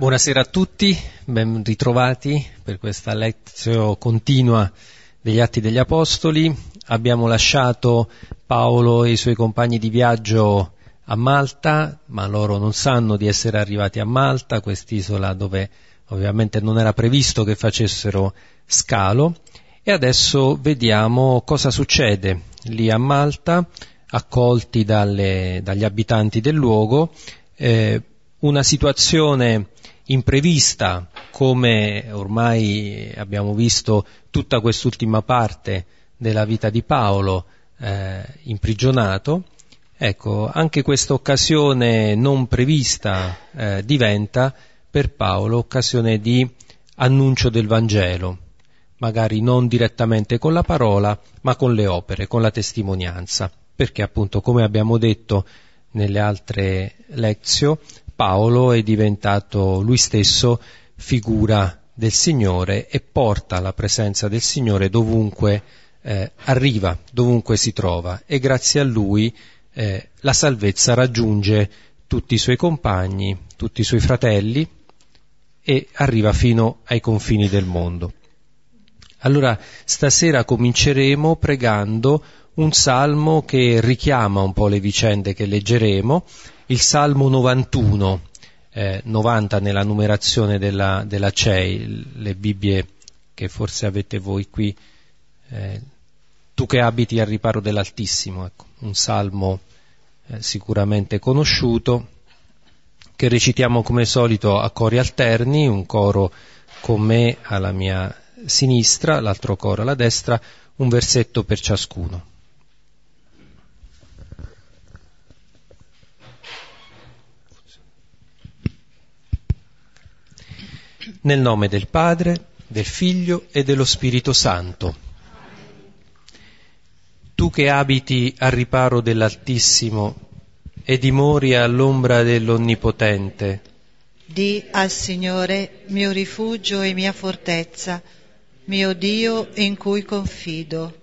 Buonasera a tutti, ben ritrovati per questa lezione continua degli Atti degli Apostoli. Abbiamo lasciato Paolo e i suoi compagni di viaggio a Malta, ma loro non sanno di essere arrivati a Malta, quest'isola dove ovviamente non era previsto che facessero scalo. E adesso vediamo cosa succede lì a Malta, accolti dalle, dagli abitanti del luogo, eh, una situazione imprevista, come ormai abbiamo visto tutta quest'ultima parte della vita di Paolo eh, imprigionato, ecco, anche questa occasione non prevista eh, diventa per Paolo occasione di annuncio del Vangelo, magari non direttamente con la parola, ma con le opere, con la testimonianza, perché appunto, come abbiamo detto nelle altre lezioni, Paolo è diventato lui stesso figura del Signore e porta la presenza del Signore dovunque eh, arriva, dovunque si trova e grazie a lui eh, la salvezza raggiunge tutti i suoi compagni, tutti i suoi fratelli e arriva fino ai confini del mondo. Allora stasera cominceremo pregando un salmo che richiama un po' le vicende che leggeremo il Salmo 91, eh, 90 nella numerazione della, della, CEI, le Bibbie che forse avete voi qui, eh, tu che abiti al riparo dell'Altissimo, ecco, un salmo eh, sicuramente conosciuto, che recitiamo come solito a cori alterni, un coro con me alla mia sinistra, l'altro coro alla destra, un versetto per ciascuno. Nel nome del Padre, del Figlio e dello Spirito Santo. Tu che abiti al riparo dell'Altissimo e dimori all'ombra dell'Onnipotente. Di al Signore mio rifugio e mia fortezza, mio Dio in cui confido.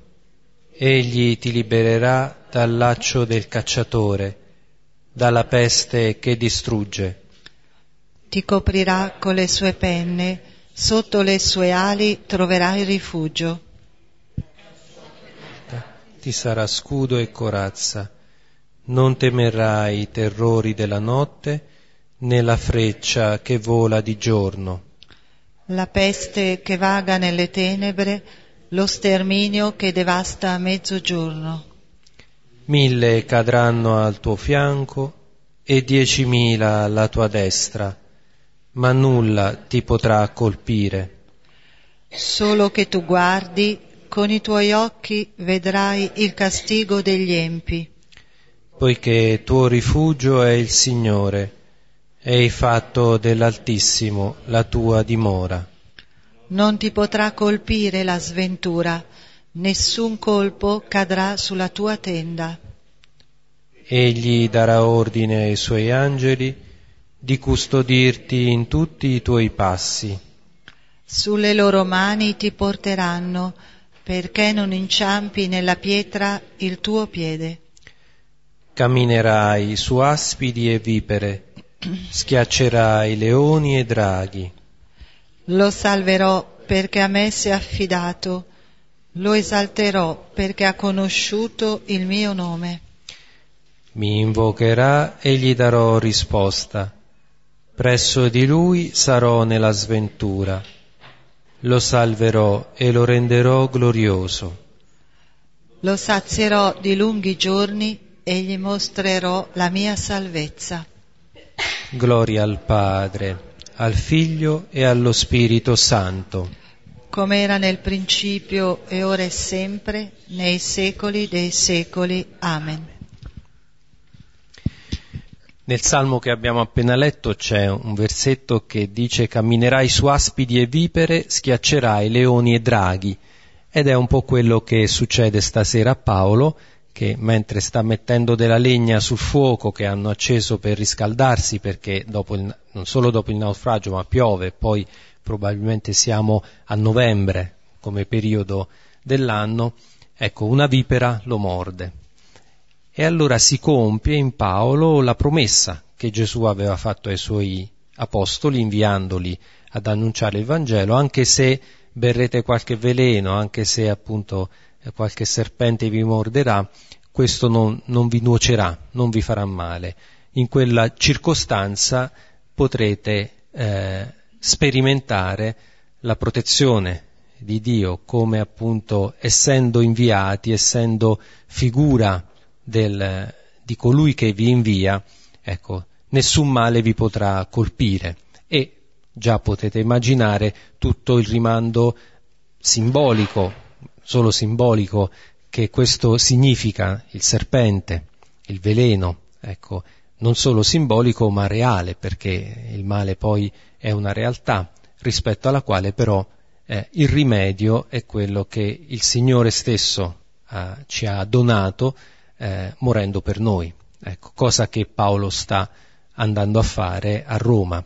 Egli ti libererà dal laccio del cacciatore, dalla peste che distrugge ti coprirà con le sue penne, sotto le sue ali troverai rifugio. Ti sarà scudo e corazza, non temerai i terrori della notte, né la freccia che vola di giorno. La peste che vaga nelle tenebre, lo sterminio che devasta a mezzogiorno. Mille cadranno al tuo fianco e diecimila alla tua destra ma nulla ti potrà colpire. Solo che tu guardi, con i tuoi occhi vedrai il castigo degli empi. Poiché tuo rifugio è il Signore, e hai fatto dell'Altissimo la tua dimora. Non ti potrà colpire la sventura, nessun colpo cadrà sulla tua tenda. Egli darà ordine ai suoi angeli di custodirti in tutti i tuoi passi. Sulle loro mani ti porteranno, perché non inciampi nella pietra il tuo piede. Camminerai su aspidi e vipere, schiaccerai leoni e draghi. Lo salverò perché a me si è affidato, lo esalterò perché ha conosciuto il mio nome. Mi invocherà e gli darò risposta Presso di lui sarò nella sventura, lo salverò e lo renderò glorioso. Lo sazierò di lunghi giorni e gli mostrerò la mia salvezza. Gloria al Padre, al Figlio e allo Spirito Santo. Come era nel principio e ora e sempre, nei secoli dei secoli. Amen. Nel salmo che abbiamo appena letto c'è un versetto che dice camminerai su aspidi e vipere, schiaccerai leoni e draghi. Ed è un po' quello che succede stasera a Paolo, che mentre sta mettendo della legna sul fuoco che hanno acceso per riscaldarsi, perché il, non solo dopo il naufragio, ma piove, poi probabilmente siamo a novembre come periodo dell'anno, ecco, una vipera lo morde. E allora si compie in Paolo la promessa che Gesù aveva fatto ai suoi apostoli, inviandoli ad annunciare il Vangelo, anche se berrete qualche veleno, anche se appunto qualche serpente vi morderà, questo non, non vi nuocerà, non vi farà male. In quella circostanza potrete eh, sperimentare la protezione di Dio come appunto essendo inviati, essendo figura del, di colui che vi invia, ecco, nessun male vi potrà colpire. E già potete immaginare tutto il rimando simbolico, solo simbolico, che questo significa, il serpente, il veleno, ecco, non solo simbolico ma reale, perché il male poi è una realtà rispetto alla quale però eh, il rimedio è quello che il Signore stesso eh, ci ha donato eh, morendo per noi, ecco, cosa che Paolo sta andando a fare a Roma.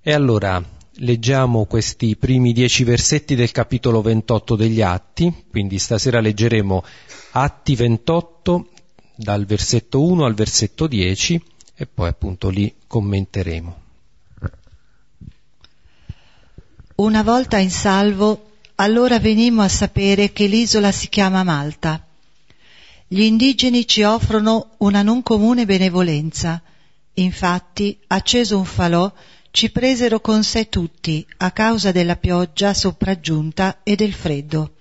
E allora leggiamo questi primi dieci versetti del capitolo 28 degli Atti, quindi stasera leggeremo Atti 28 dal versetto 1 al versetto 10 e poi appunto li commenteremo. Una volta in salvo, allora venimmo a sapere che l'isola si chiama Malta. Gli indigeni ci offrono una non comune benevolenza. Infatti, acceso un falò, ci presero con sé tutti a causa della pioggia sopraggiunta e del freddo.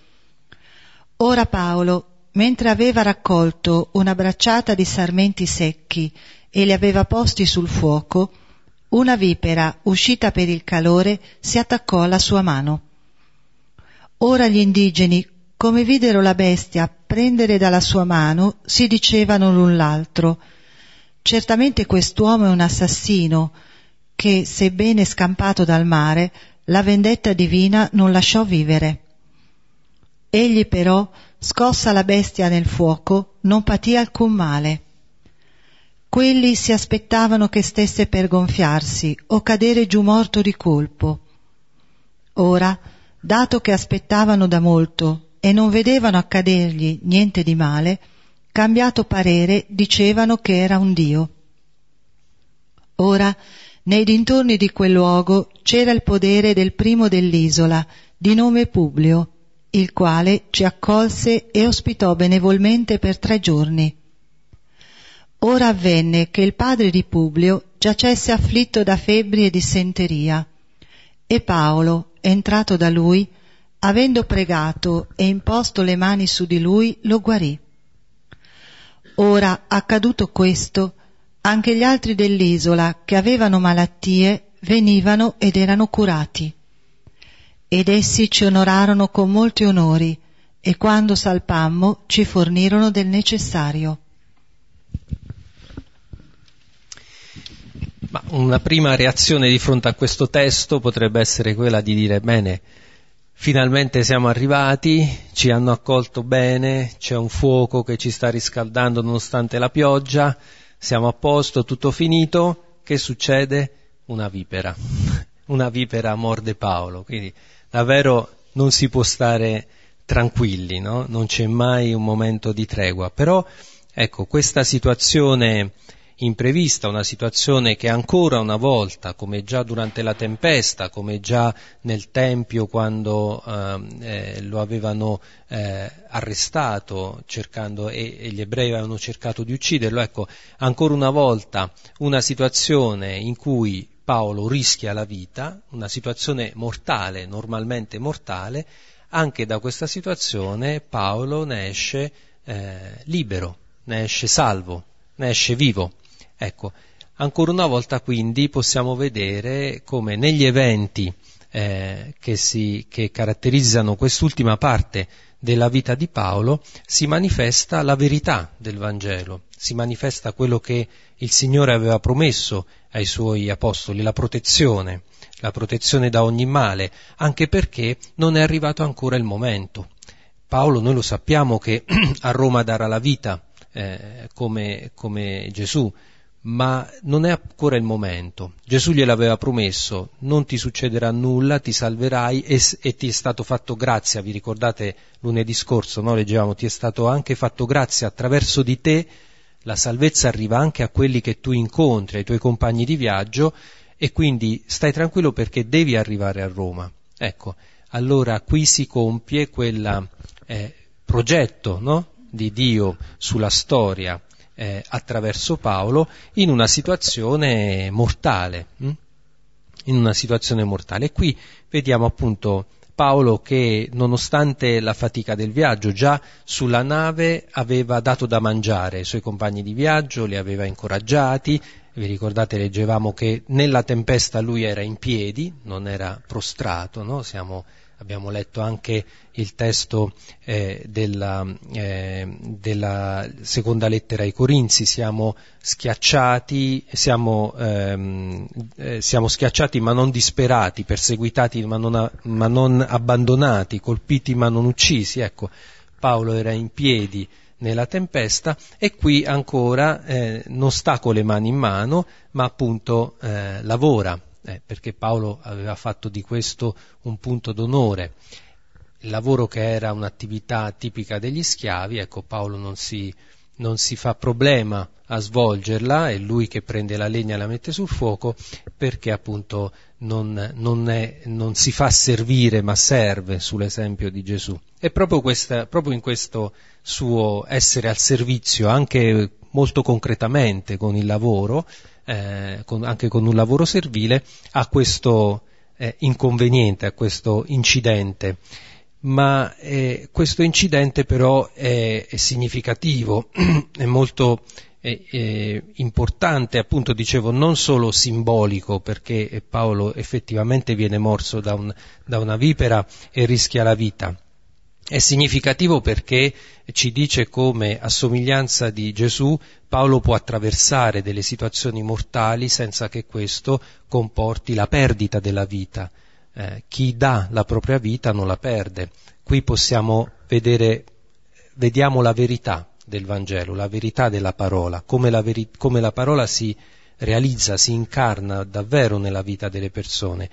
Ora Paolo, mentre aveva raccolto una bracciata di sarmenti secchi e li aveva posti sul fuoco, una vipera, uscita per il calore, si attaccò alla sua mano. Ora gli indigeni, come videro la bestia prendere dalla sua mano, si dicevano l'un l'altro, certamente quest'uomo è un assassino, che, sebbene scampato dal mare, la vendetta divina non lasciò vivere. Egli però, scossa la bestia nel fuoco, non patì alcun male. Quelli si aspettavano che stesse per gonfiarsi o cadere giù morto di colpo. Ora, dato che aspettavano da molto e non vedevano accadergli niente di male, cambiato parere dicevano che era un Dio. Ora, nei dintorni di quel luogo c'era il podere del primo dell'isola, di nome Publio, il quale ci accolse e ospitò benevolmente per tre giorni. Ora avvenne che il padre di Publio giacesse afflitto da febbri e dissenteria, e Paolo, entrato da lui, avendo pregato e imposto le mani su di lui, lo guarì. Ora, accaduto questo, anche gli altri dell'isola che avevano malattie venivano ed erano curati. Ed essi ci onorarono con molti onori e quando salpammo ci fornirono del necessario. Ma una prima reazione di fronte a questo testo potrebbe essere quella di dire bene, finalmente siamo arrivati, ci hanno accolto bene, c'è un fuoco che ci sta riscaldando nonostante la pioggia, siamo a posto, tutto finito, che succede? Una vipera. Una vipera morde Paolo, quindi davvero non si può stare tranquilli, no? Non c'è mai un momento di tregua. Però, ecco, questa situazione imprevista, una situazione che ancora una volta, come già durante la tempesta, come già nel Tempio quando ehm, eh, lo avevano eh, arrestato cercando, e, e, gli ebrei avevano cercato di ucciderlo, ecco, ancora una volta una situazione in cui Paolo rischia la vita, una situazione mortale, normalmente mortale, anche da questa situazione Paolo ne esce eh, libero, ne esce salvo, ne esce vivo. Ecco, ancora una volta quindi possiamo vedere come negli eventi eh, che, si, che caratterizzano quest'ultima parte della vita di Paolo si manifesta la verità del Vangelo, si manifesta quello che il Signore aveva promesso ai suoi apostoli, la protezione, la protezione da ogni male, anche perché non è arrivato ancora il momento. Paolo, noi lo sappiamo che a Roma darà la vita eh, come, come Gesù, ma non è ancora il momento. Gesù gliel'aveva promesso, non ti succederà nulla, ti salverai e, e, ti è stato fatto grazia, vi ricordate lunedì scorso, no? leggevamo, ti è stato anche fatto grazia attraverso di te, la salvezza arriva anche a quelli che tu incontri, ai tuoi compagni di viaggio e quindi stai tranquillo perché devi arrivare a Roma. Ecco, allora qui si compie quel eh, progetto no? di Dio sulla storia eh, attraverso Paolo in una situazione mortale. Hm? In una situazione mortale. E qui vediamo appunto Paolo che nonostante la fatica del viaggio già sulla nave aveva dato da mangiare ai suoi compagni di viaggio, li aveva incoraggiati, vi ricordate leggevamo che nella tempesta lui era in piedi, non era prostrato, no? Siamo abbiamo letto anche il testo eh, della, eh, della, seconda lettera ai Corinzi, siamo schiacciati, siamo, ehm, eh, siamo schiacciati ma non disperati, perseguitati ma non, a, ma non abbandonati, colpiti ma non uccisi. Ecco, Paolo era in piedi nella tempesta e qui ancora eh, non sta con le mani in mano, ma appunto eh, lavora eh, perché Paolo aveva fatto di questo un punto d'onore. Il lavoro che era un'attività tipica degli schiavi, ecco Paolo non si, non si fa problema a svolgerla, è lui che prende la legna e la mette sul fuoco, perché appunto non, non, è, non si fa servire ma serve sull'esempio di Gesù. E proprio, questa, proprio in questo suo essere al servizio, anche molto concretamente con il lavoro, eh, con, anche con un lavoro servile, a questo eh, inconveniente, a questo incidente. Ma eh, questo incidente però è, è significativo, è molto importante, appunto dicevo, non solo simbolico, perché Paolo effettivamente viene morso da, un, da una vipera e rischia la vita, è significativo perché ci dice come a somiglianza di Gesù Paolo può attraversare delle situazioni mortali senza che questo comporti la perdita della vita. Eh, chi dà la propria vita non la perde. Qui possiamo vedere, vediamo la verità del Vangelo, la verità della parola, come la, veri- come la parola si realizza, si incarna davvero nella vita delle persone.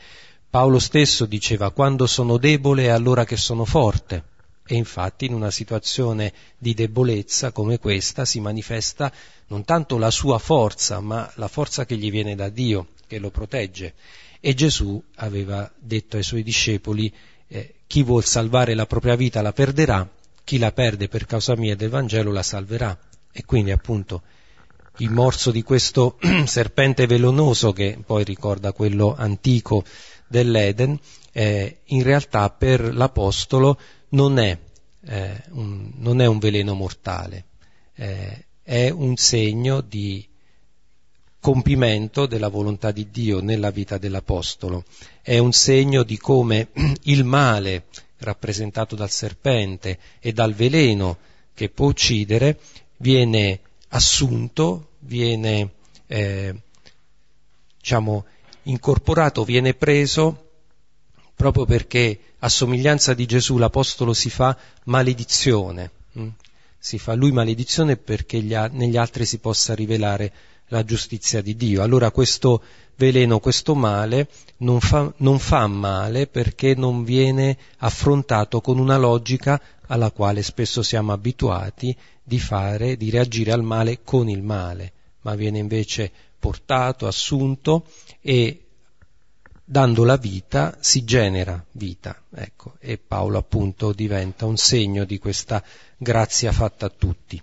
Paolo stesso diceva quando sono debole è allora che sono forte e infatti in una situazione di debolezza come questa si manifesta non tanto la sua forza, ma la forza che gli viene da Dio, che lo protegge. E Gesù aveva detto ai suoi discepoli, eh, chi vuol salvare la propria vita la perderà, chi la perde per causa mia del Vangelo la salverà. E quindi appunto il morso di questo serpente velenoso, che poi ricorda quello antico dell'Eden, eh, in realtà per l'Apostolo non è, eh, un, non è un, veleno mortale, eh, è un segno di compimento della volontà di Dio nella vita dell'Apostolo, è un segno di come il male rappresentato dal serpente e dal veleno che può uccidere viene assunto, viene eh, diciamo, incorporato, viene preso proprio perché a somiglianza di Gesù l'Apostolo si fa maledizione, hm? si fa lui maledizione perché gli, negli altri si possa rivelare la giustizia di Dio. Allora questo veleno, questo male non fa, non fa male perché non viene affrontato con una logica alla quale spesso siamo abituati di fare, di reagire al male con il male, ma viene invece portato, assunto e dando la vita si genera vita, ecco, e Paolo appunto diventa un segno di questa grazia fatta a tutti.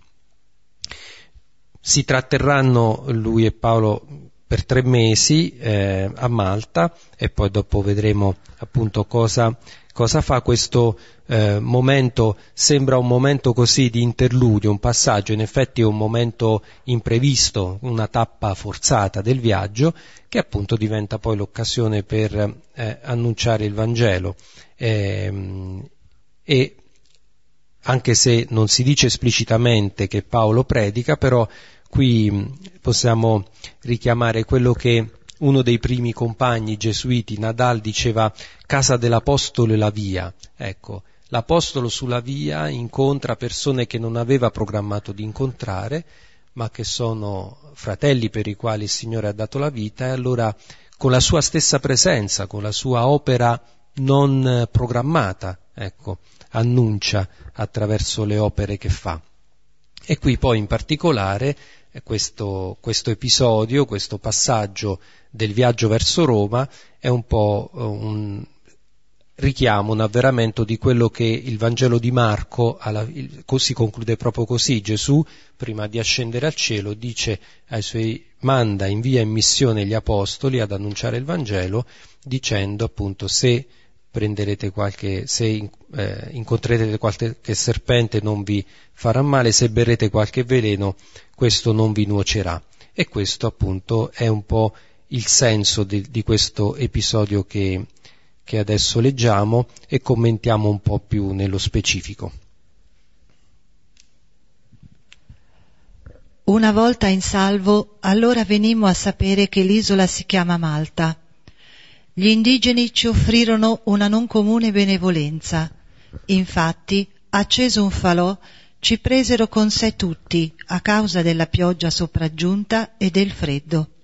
Si tratterranno lui e Paolo per tre mesi eh, a Malta e poi dopo vedremo appunto cosa cosa fa questo eh, momento, sembra un momento così di interludio, un passaggio, in effetti è un momento imprevisto, una tappa forzata del viaggio, che appunto diventa poi l'occasione per eh, annunciare il Vangelo. Eh, e anche se non si dice esplicitamente che Paolo predica, però qui possiamo richiamare quello che uno dei primi compagni gesuiti, Nadal, diceva casa dell'apostolo e la via. Ecco, l'apostolo sulla via incontra persone che non aveva programmato di incontrare, ma che sono fratelli per i quali il Signore ha dato la vita e allora con la sua stessa presenza, con la sua opera non programmata, ecco, annuncia attraverso le opere che fa. E qui poi in particolare questo, questo, episodio, questo passaggio del viaggio verso Roma è un po' un richiamo, un avveramento di quello che il Vangelo di Marco alla, si conclude proprio così. Gesù, prima di ascendere al cielo, dice ai suoi, manda, invia in missione gli apostoli ad annunciare il Vangelo, dicendo appunto se prenderete qualche, se eh, incontrerete qualche serpente non vi farà male, se berrete qualche veleno questo non vi nuocerà. E questo appunto è un po' il senso di, di questo episodio che, che adesso leggiamo e commentiamo un po' più nello specifico. Una volta in salvo, allora venimmo a sapere che l'isola si chiama Malta gli indigeni ci offrirono una non comune benevolenza. Infatti, acceso un falò, ci presero con sé tutti a causa della pioggia sopraggiunta e del freddo.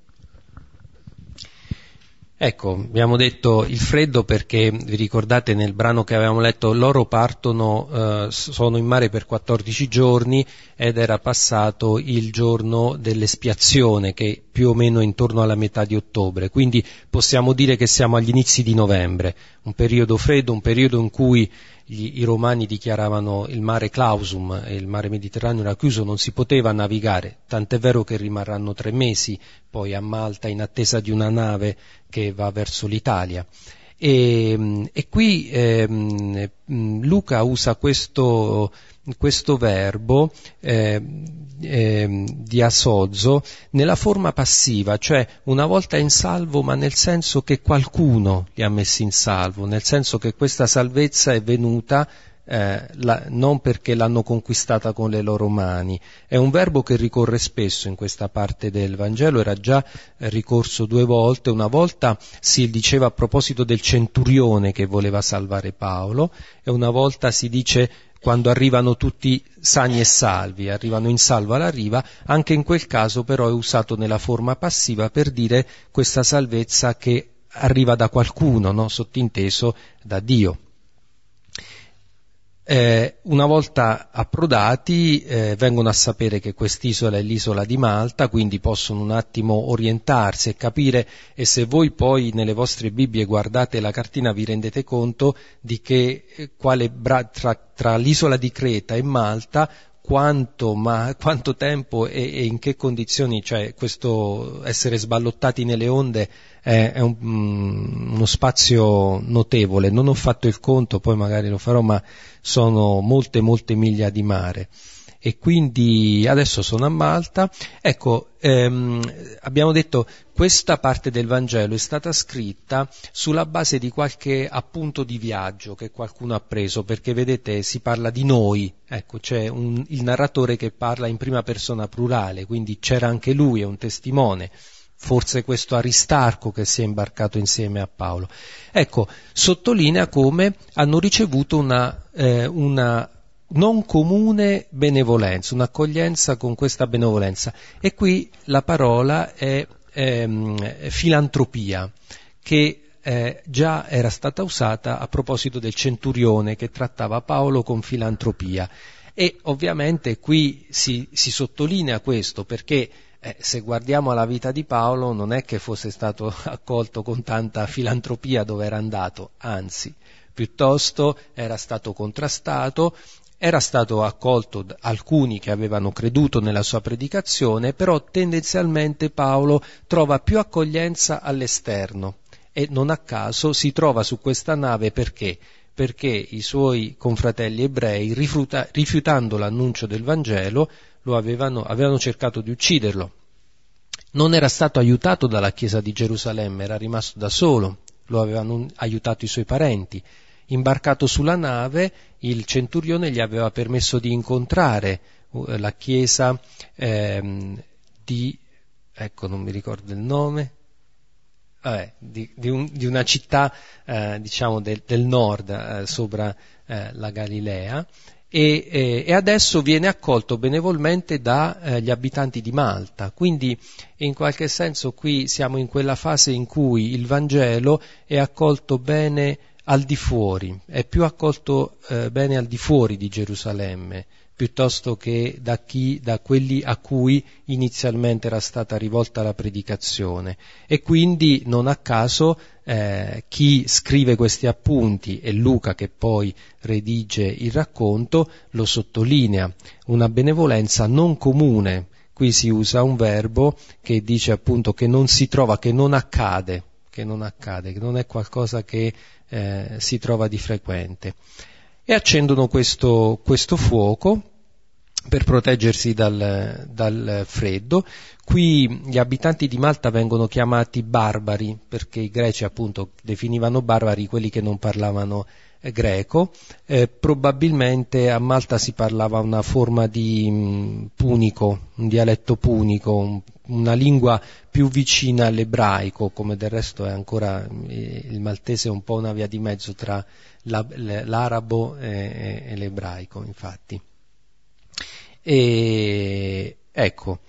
Ecco, abbiamo detto il freddo perché vi ricordate nel brano che avevamo letto loro partono, eh, sono in mare per 14 giorni ed era passato il giorno dell'espiazione che più o meno intorno alla metà di ottobre, quindi possiamo dire che siamo agli inizi di novembre, un periodo freddo, un periodo in cui gli, i romani dichiaravano il mare clausum e il mare Mediterraneo era chiuso, non si poteva navigare, tant'è vero che rimarranno tre mesi poi a Malta in attesa di una nave che va verso l'Italia. E, e qui eh, Luca usa questo, questo verbo eh, eh, di asozzo nella forma passiva, cioè una volta in salvo ma nel senso che qualcuno li ha messi in salvo, nel senso che questa salvezza è venuta eh, la, non perché l'hanno conquistata con le loro mani. È un verbo che ricorre spesso in questa parte del Vangelo, era già ricorso due volte. Una volta si diceva a proposito del centurione che voleva salvare Paolo e una volta si dice quando arrivano tutti sani e salvi, arrivano in salvo alla riva, anche in quel caso però è usato nella forma passiva per dire questa salvezza che arriva da qualcuno, no? sottinteso da Dio. Eh, una volta approdati eh, vengono a sapere che quest'isola è l'isola di Malta, quindi possono un attimo orientarsi e capire e se voi poi nelle vostre Bibbie guardate la cartina vi rendete conto di che eh, quale bra- tra, tra l'isola di Creta e Malta quanto, ma, quanto tempo e, e, in che condizioni, cioè questo essere sballottati nelle onde è, è un, mm, uno spazio notevole. Non ho fatto il conto, poi magari lo farò, ma sono molte, molte miglia di mare e quindi adesso sono a Malta. Ecco, ehm, abbiamo detto questa parte del Vangelo è stata scritta sulla base di qualche appunto di viaggio che qualcuno ha preso, perché vedete si parla di noi, ecco, c'è un, il narratore che parla in prima persona plurale, quindi c'era anche lui, è un testimone forse questo Aristarco che si è imbarcato insieme a Paolo. Ecco, sottolinea come hanno ricevuto una, eh, una non comune benevolenza, un'accoglienza con questa benevolenza. E qui la parola è ehm, filantropia, che eh, già era stata usata a proposito del centurione che trattava Paolo con filantropia. E ovviamente qui si, si sottolinea questo perché eh, se guardiamo la vita di Paolo non è che fosse stato accolto con tanta filantropia dove era andato, anzi, piuttosto era stato contrastato era stato accolto da alcuni che avevano creduto nella sua predicazione, però tendenzialmente Paolo trova più accoglienza all'esterno e non a caso si trova su questa nave perché? Perché i suoi confratelli ebrei, rifiuta, rifiutando l'annuncio del Vangelo, avevano, avevano cercato di ucciderlo. Non era stato aiutato dalla Chiesa di Gerusalemme, era rimasto da solo, lo avevano aiutato i suoi parenti imbarcato sulla nave, il centurione gli aveva permesso di incontrare uh, la chiesa ehm, di, ecco non mi ricordo il nome, vabbè, di, di, un, di, una città eh, diciamo del, del nord eh, sopra eh, la Galilea e, eh, e, adesso viene accolto benevolmente dagli eh, abitanti di Malta. Quindi in qualche senso qui siamo in quella fase in cui il Vangelo è accolto bene al di fuori, è più accolto eh, bene al di fuori di Gerusalemme, piuttosto che da, chi, da quelli a cui inizialmente era stata rivolta la predicazione. E quindi non a caso eh, chi scrive questi appunti e Luca che poi redige il racconto lo sottolinea, una benevolenza non comune. Qui si usa un verbo che dice appunto che non si trova, che non accade, che non accade, che non è qualcosa che eh, si trova di frequente. E accendono questo, questo fuoco per proteggersi dal, dal, freddo. Qui gli abitanti di Malta vengono chiamati barbari, perché i greci appunto definivano barbari quelli che non parlavano eh, greco. Eh, probabilmente a Malta si parlava una forma di mh, mm, punico, un dialetto punico, un, una lingua più vicina all'ebraico, come del resto è ancora eh, il maltese è un po' una via di mezzo tra la, l'arabo e l'ebraico, infatti. E ecco,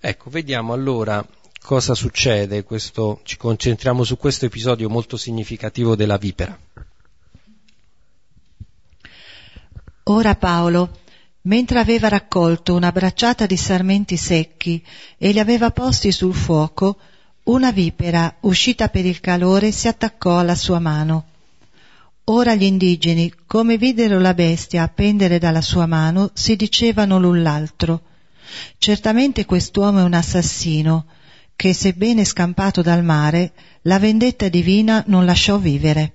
ecco, vediamo allora cosa succede, questo, ci concentriamo su questo episodio molto significativo della vipera. Ora Paolo, mentre aveva raccolto una bracciata di sarmenti secchi e li aveva posti sul fuoco, una vipera, uscita per il calore, si attaccò alla sua mano. Ora gli indigeni, come videro la bestia pendere dalla sua mano, si dicevano l'un l'altro. Certamente quest'uomo è un assassino, che sebbene scampato dal mare, la vendetta divina non lasciò vivere.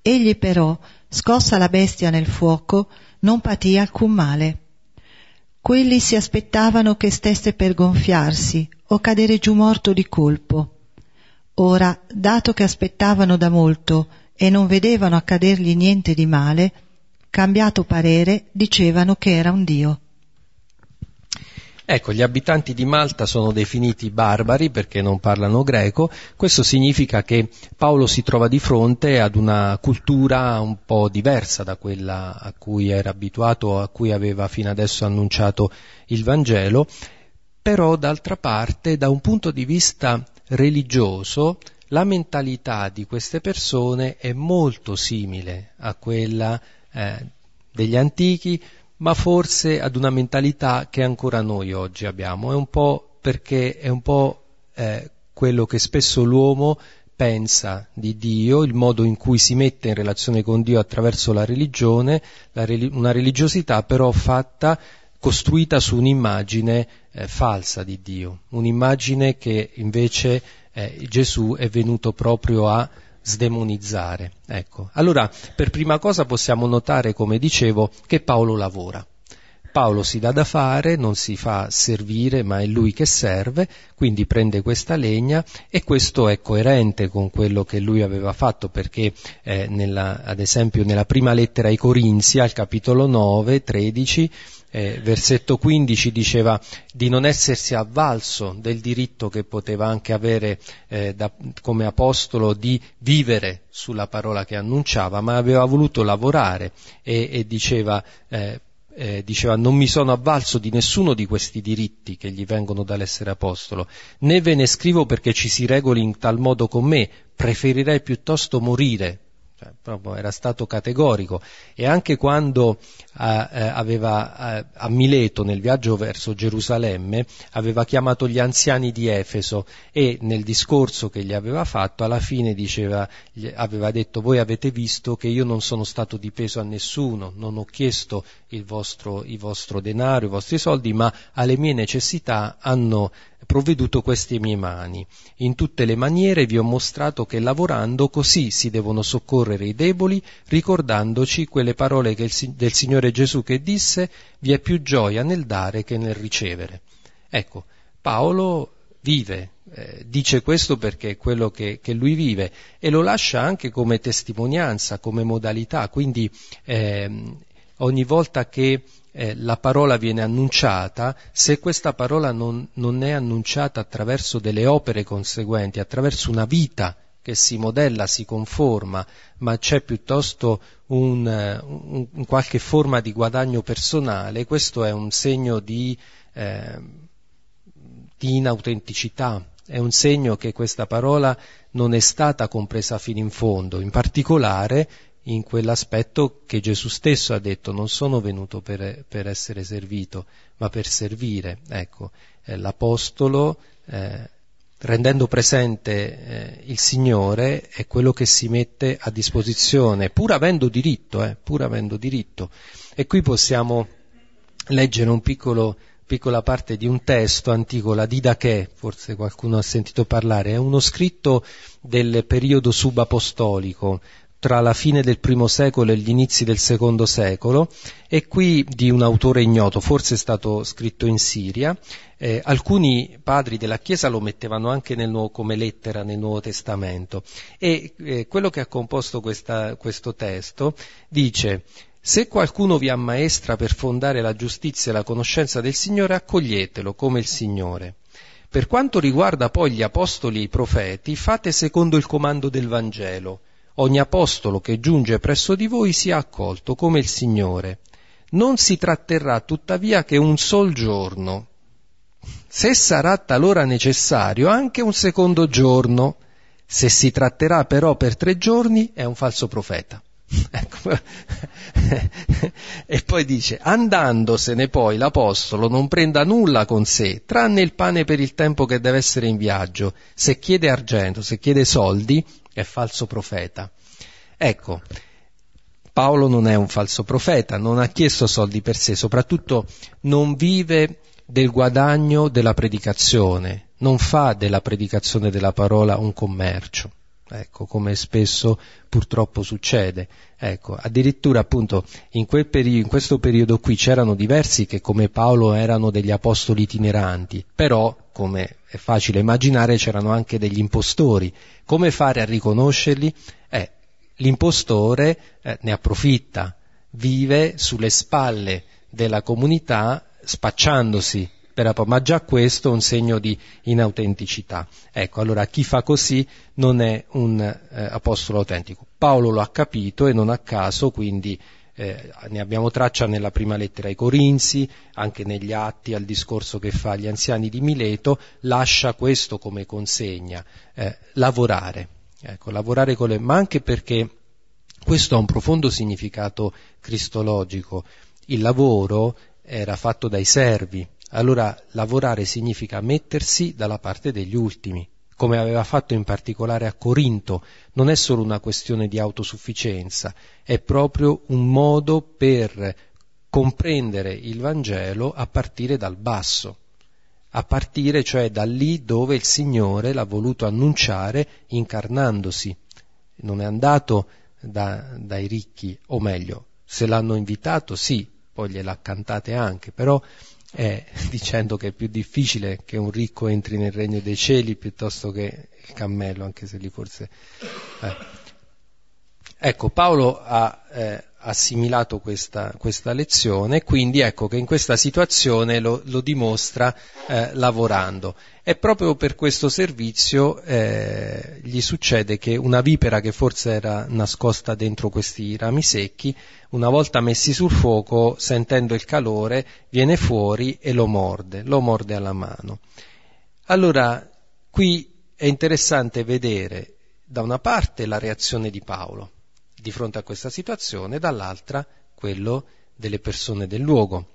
Egli però, scossa la bestia nel fuoco, non patì alcun male. Quelli si aspettavano che stesse per gonfiarsi o cadere giù morto di colpo. Ora, dato che aspettavano da molto e non vedevano accadergli niente di male, cambiato parere, dicevano che era un dio. Ecco, gli abitanti di Malta sono definiti barbari perché non parlano greco, questo significa che Paolo si trova di fronte ad una cultura un po' diversa da quella a cui era abituato, a cui aveva fino adesso annunciato il Vangelo, però d'altra parte da un punto di vista religioso la mentalità di queste persone è molto simile a quella eh, degli antichi, ma forse ad una mentalità che ancora noi oggi abbiamo. È un po' perché è un po' eh, quello che spesso l'uomo pensa di Dio, il modo in cui si mette in relazione con Dio attraverso la religione, la relig- una religiosità però fatta, costruita su un'immagine eh, falsa di Dio, un'immagine che invece eh, Gesù è venuto proprio a sdemonizzare. Ecco. Allora, per prima cosa possiamo notare, come dicevo, che Paolo lavora. Paolo si dà da fare, non si fa servire, ma è lui che serve, quindi prende questa legna e questo è coerente con quello che lui aveva fatto perché eh, nella, ad esempio nella prima lettera ai Corinzi, al capitolo 9, 13, eh, versetto 15 diceva di non essersi avvalso del diritto che poteva anche avere eh, da, come apostolo di vivere sulla parola che annunciava, ma aveva voluto lavorare e, e diceva, eh, eh, diceva non mi sono avvalso di nessuno di questi diritti che gli vengono dall'essere apostolo, né ve ne scrivo perché ci si regoli in tal modo con me, preferirei piuttosto morire cioè, proprio era stato categorico. E anche quando eh, eh, aveva eh, a Mileto nel viaggio verso Gerusalemme aveva chiamato gli anziani di Efeso e nel discorso che gli aveva fatto alla fine diceva, aveva detto voi avete visto che io non sono stato di peso a nessuno, non ho chiesto il vostro, il vostro denaro, i vostri soldi, ma alle mie necessità hanno provveduto queste mie mani. In tutte le maniere vi ho mostrato che lavorando così si devono soccorrere i deboli, ricordandoci quelle parole il, del Signore Gesù che disse vi è più gioia nel dare che nel ricevere. Ecco, Paolo vive, eh, dice questo perché è quello che, che, lui vive e lo lascia anche come testimonianza, come modalità, quindi eh, ogni volta che eh, la parola viene annunciata, se questa parola non, non è annunciata attraverso delle opere conseguenti, attraverso una vita che si modella, si conforma, ma c'è piuttosto un, un, un qualche forma di guadagno personale, questo è un segno di, eh, di inautenticità, è un segno che questa parola non è stata compresa fino in fondo, in particolare in quell'aspetto che Gesù stesso ha detto non sono venuto per, per essere servito, ma per servire. Ecco, eh, l'Apostolo, eh, rendendo presente eh, il Signore, è quello che si mette a disposizione, pur avendo diritto, eh, pur avendo diritto. E qui possiamo leggere un piccolo piccola parte di un testo antico, la Didache, forse qualcuno ha sentito parlare, è uno scritto del periodo subapostolico, tra la fine del primo secolo e gli inizi del secondo secolo, e qui di un autore ignoto, forse è stato scritto in Siria. Eh, alcuni padri della Chiesa lo mettevano anche nuovo, come lettera nel Nuovo Testamento. E eh, quello che ha composto questa, questo testo dice se qualcuno vi ammaestra per fondare la giustizia e la conoscenza del Signore, accoglietelo come il Signore. Per quanto riguarda poi gli apostoli e i profeti, fate secondo il comando del Vangelo. Ogni apostolo che giunge presso di voi sia accolto come il Signore. Non si tratterrà tuttavia che un sol giorno. Se sarà talora necessario, anche un secondo giorno. Se si tratterà però per tre giorni, è un falso profeta. Ecco. e poi dice, andandosene poi l'Apostolo non prenda nulla con sé, tranne il pane per il tempo che deve essere in viaggio. Se chiede argento, se chiede soldi, è falso profeta. Ecco, Paolo non è un falso profeta, non ha chiesto soldi per sé, soprattutto non vive del guadagno della predicazione, non fa della predicazione della parola un commercio ecco, come spesso purtroppo succede. Ecco, addirittura appunto in, periodo, in, questo periodo qui c'erano diversi che come Paolo erano degli apostoli itineranti, però, come è facile immaginare, c'erano anche degli impostori. Come fare a riconoscerli? Eh, l'impostore eh, ne approfitta, vive sulle spalle della comunità spacciandosi ma già questo è un segno di inautenticità. Ecco, allora chi fa così non è un eh, apostolo autentico. Paolo lo ha capito e non a caso, quindi eh, ne abbiamo traccia nella prima lettera ai Corinzi, anche negli atti al discorso che fa agli anziani di Mileto, lascia questo come consegna, eh, lavorare. Ecco, lavorare con le... ma anche perché questo ha un profondo significato cristologico. Il lavoro era fatto dai servi, allora lavorare significa mettersi dalla parte degli ultimi, come aveva fatto in particolare a Corinto. Non è solo una questione di autosufficienza, è proprio un modo per comprendere il Vangelo a partire dal basso, a partire cioè da lì dove il Signore l'ha voluto annunciare incarnandosi. Non è andato da, dai ricchi, o meglio, se l'hanno invitato sì, poi gliel'ha cantate anche, però è dicendo che è più difficile che un ricco entri nel regno dei cieli piuttosto che il cammello, anche se lì forse... Eh. Ecco, Paolo ha eh, assimilato questa, questa, lezione, quindi ecco che in questa situazione lo, lo dimostra eh, lavorando. E proprio per questo servizio eh, gli succede che una vipera che forse era nascosta dentro questi rami secchi, una volta messi sul fuoco, sentendo il calore, viene fuori e lo morde, lo morde alla mano. Allora, qui è interessante vedere da una parte la reazione di Paolo di fronte a questa situazione, dall'altra quello delle persone del luogo.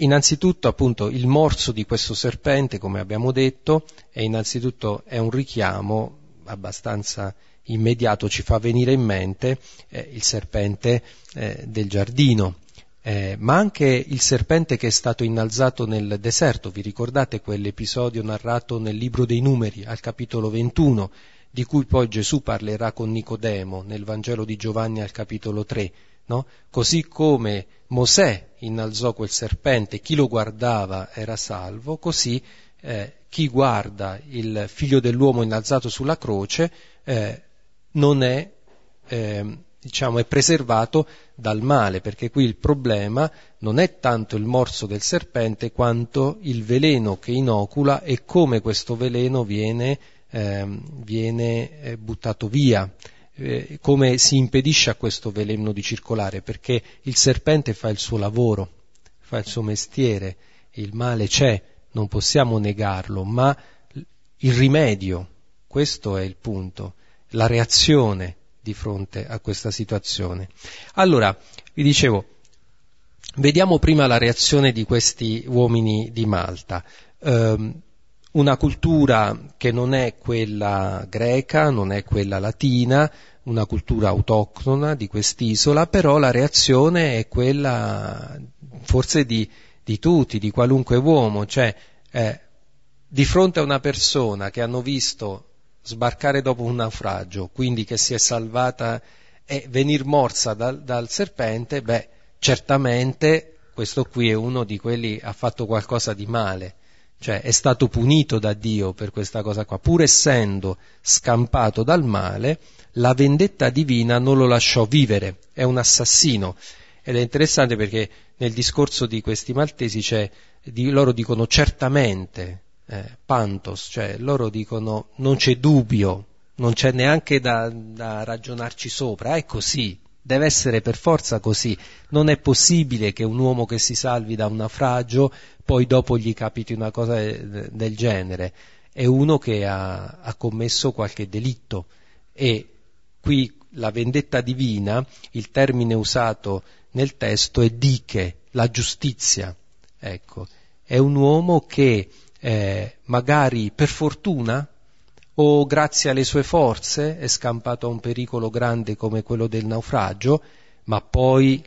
Innanzitutto appunto il morso di questo serpente, come abbiamo detto, è innanzitutto è un richiamo abbastanza immediato, ci fa venire in mente eh, il serpente eh, del giardino, eh, ma anche il serpente che è stato innalzato nel deserto. Vi ricordate quell'episodio narrato nel libro dei numeri al capitolo 21, di cui poi Gesù parlerà con Nicodemo nel Vangelo di Giovanni al capitolo 3, no? Così come Mosè innalzò quel serpente, chi lo guardava era salvo, così eh, chi guarda il figlio dell'uomo innalzato sulla croce eh, non è, eh, diciamo, è preservato dal male, perché qui il problema non è tanto il morso del serpente quanto il veleno che inocula e come questo veleno viene viene eh, buttato via, eh, come si impedisce a questo veleno di circolare, perché il serpente fa il suo lavoro, fa il suo mestiere, il male c'è, non possiamo negarlo, ma il rimedio, questo è il punto, la reazione di fronte a questa situazione. Allora, vi dicevo, vediamo prima la reazione di questi uomini di Malta. Um, una cultura che non è quella greca, non è quella latina, una cultura autoctona di quest'isola, però la reazione è quella forse di, di tutti, di qualunque uomo, cioè eh, di fronte a una persona che hanno visto sbarcare dopo un naufragio, quindi che si è salvata e venir morsa dal, dal serpente, beh, certamente questo qui è uno di quelli che ha fatto qualcosa di male, cioè è stato punito da Dio per questa cosa qua, pur essendo scampato dal male, la vendetta divina non lo lasciò vivere, è un assassino. Ed è interessante perché nel discorso di questi maltesi c'è, di, loro dicono certamente, eh, pantos, cioè loro dicono non c'è dubbio, non c'è neanche da, da ragionarci sopra, è così, deve essere per forza così. Non è possibile che un uomo che si salvi da un naufragio poi dopo gli capiti una cosa del genere. È uno che ha, ha commesso qualche delitto e qui la vendetta divina, il termine usato nel testo è diche, la giustizia. Ecco, è un uomo che eh, magari per fortuna o grazie alle sue forze è scampato a un pericolo grande come quello del naufragio, ma poi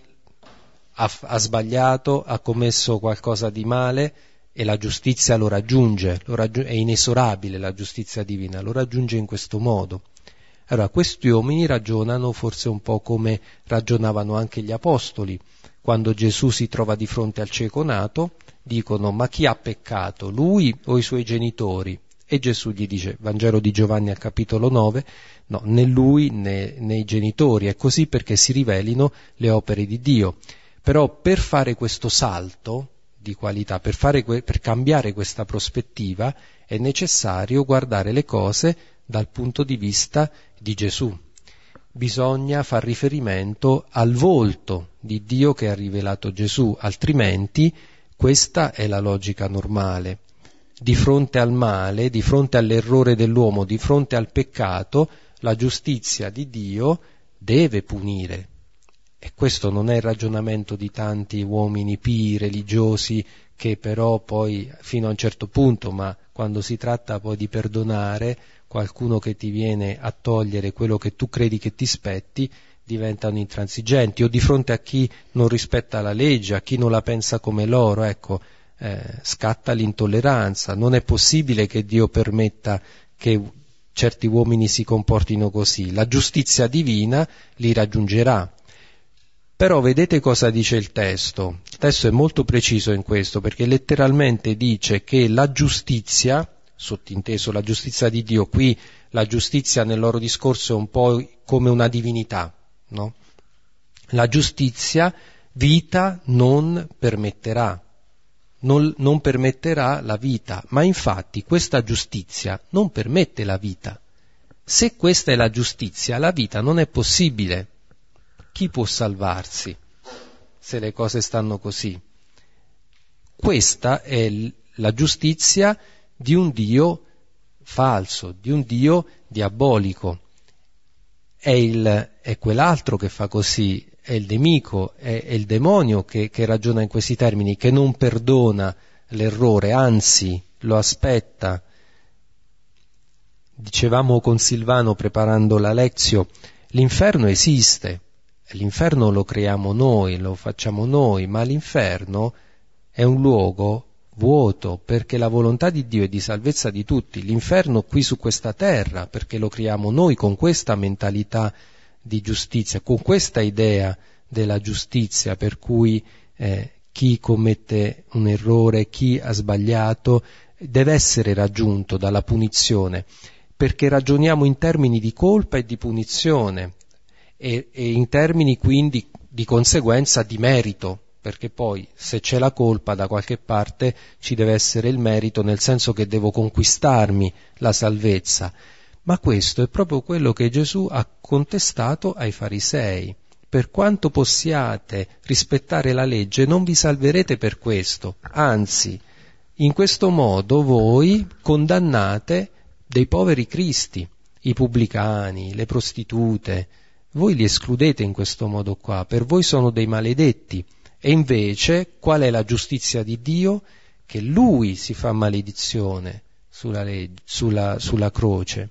ha, ha sbagliato, ha commesso qualcosa di male e la giustizia lo raggiunge, lo raggiunge, è inesorabile la giustizia divina, lo raggiunge in questo modo. Allora, questi uomini ragionano forse un po' come ragionavano anche gli apostoli, quando Gesù si trova di fronte al cieco nato, dicono ma chi ha peccato, lui o i suoi genitori? E Gesù gli dice, Vangelo di Giovanni al capitolo 9, no, né lui né, né i genitori, è così perché si rivelino le opere di Dio. Però per fare questo salto di qualità, per, fare, per cambiare questa prospettiva, è necessario guardare le cose dal punto di vista di Gesù. Bisogna far riferimento al volto di Dio che ha rivelato Gesù, altrimenti questa è la logica normale. Di fronte al male, di fronte all'errore dell'uomo, di fronte al peccato, la giustizia di Dio deve punire. E questo non è il ragionamento di tanti uomini pii, religiosi, che però poi fino a un certo punto, ma quando si tratta poi di perdonare qualcuno che ti viene a togliere quello che tu credi che ti spetti, diventano intransigenti o di fronte a chi non rispetta la legge, a chi non la pensa come loro, ecco, eh, scatta l'intolleranza. Non è possibile che Dio permetta che certi uomini si comportino così. La giustizia divina li raggiungerà. Però vedete cosa dice il testo. Il testo è molto preciso in questo perché letteralmente dice che la giustizia, sottinteso la giustizia di Dio, qui la giustizia nel loro discorso è un po' come una divinità, no? La giustizia vita non permetterà, non, non permetterà la vita, ma infatti questa giustizia non permette la vita. Se questa è la giustizia, la vita non è possibile. Chi può salvarsi se le cose stanno così? Questa è la giustizia di un Dio falso, di un Dio diabolico è, il, è quell'altro che fa così, è il nemico, è, è il demonio che, che ragiona in questi termini, che non perdona l'errore, anzi lo aspetta. Dicevamo con Silvano preparando la lezio, l'inferno esiste, l'inferno lo creiamo noi, lo facciamo noi, ma l'inferno è un luogo vuoto, perché la volontà di Dio è di salvezza di tutti, l'inferno qui su questa terra, perché lo creiamo noi con questa mentalità di giustizia, con questa idea della giustizia, per cui eh, chi commette un errore, chi ha sbagliato, deve essere raggiunto dalla punizione, perché ragioniamo in termini di colpa e di punizione e, e in termini quindi di conseguenza di merito, perché poi se c'è la colpa da qualche parte ci deve essere il merito, nel senso che devo conquistarmi la salvezza. Ma questo è proprio quello che Gesù ha contestato ai farisei. Per quanto possiate rispettare la legge, non vi salverete per questo, anzi, in questo modo voi condannate dei poveri cristi. i pubblicani, le prostitute, voi li escludete in questo modo qua, per voi sono dei maledetti. E invece qual è la giustizia di Dio? Che Lui si fa maledizione sulla, legge, sulla, sulla croce.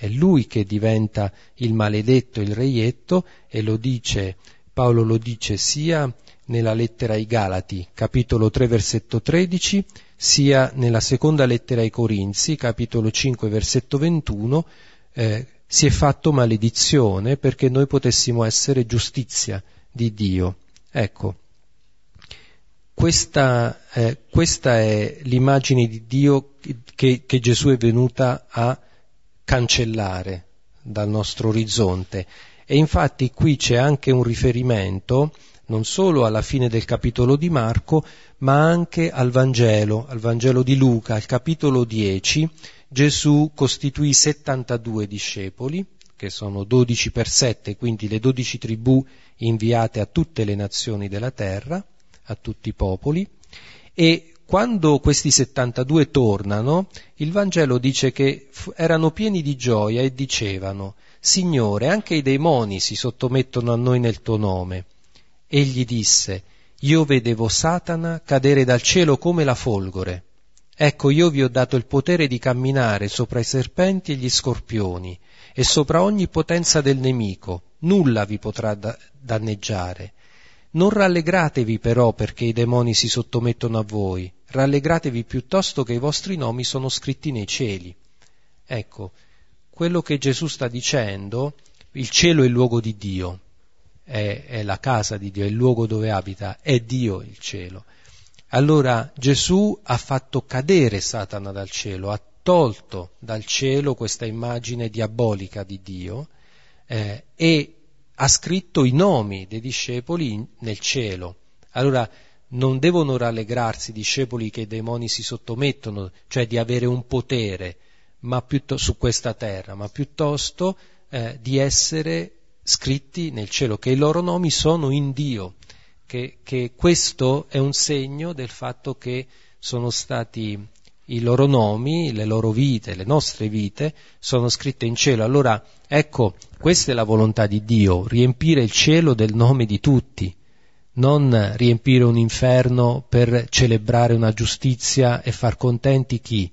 È Lui che diventa il maledetto, il reietto, e lo dice, Paolo lo dice sia nella lettera ai Galati, capitolo 3, versetto 13, sia nella seconda lettera ai Corinzi, capitolo 5, versetto 21, eh, si è fatto maledizione perché noi potessimo essere giustizia di Dio. Ecco, questa, eh, questa è l'immagine di Dio che, che Gesù è venuta a cancellare dal nostro orizzonte. E infatti qui c'è anche un riferimento non solo alla fine del capitolo di Marco, ma anche al Vangelo, al Vangelo di Luca, al capitolo 10, Gesù costituì 72 discepoli, che sono 12 per 7, quindi le 12 tribù inviate a tutte le nazioni della terra, a tutti i popoli, e quando questi 72 tornano, il Vangelo dice che erano pieni di gioia e dicevano, Signore, anche i demoni si sottomettono a noi nel tuo nome. Egli disse, io vedevo Satana cadere dal cielo come la folgore. Ecco, io vi ho dato il potere di camminare sopra i serpenti e gli scorpioni e sopra ogni potenza del nemico, nulla vi potrà da- danneggiare. Non rallegratevi però perché i demoni si sottomettono a voi, rallegratevi piuttosto che i vostri nomi sono scritti nei cieli. Ecco, quello che Gesù sta dicendo, il cielo è il luogo di Dio, è, è la casa di Dio, è il luogo dove abita, è Dio il cielo. Allora Gesù ha fatto cadere Satana dal cielo, ha tolto dal cielo questa immagine diabolica di Dio eh, e ha scritto i nomi dei discepoli in, nel cielo. Allora non devono rallegrarsi i discepoli che i demoni si sottomettono, cioè di avere un potere ma su questa terra, ma piuttosto eh, di essere scritti nel cielo, che i loro nomi sono in Dio, che, che questo è un segno del fatto che sono stati i loro nomi, le loro vite, le nostre vite sono scritte in cielo. Allora, ecco, questa è la volontà di Dio, riempire il cielo del nome di tutti, non riempire un inferno per celebrare una giustizia e far contenti chi?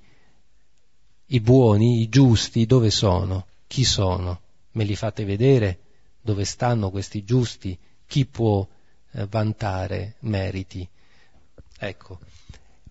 I buoni, i giusti, dove sono? Chi sono? Me li fate vedere? dove stanno questi giusti, chi può eh, vantare meriti. Ecco.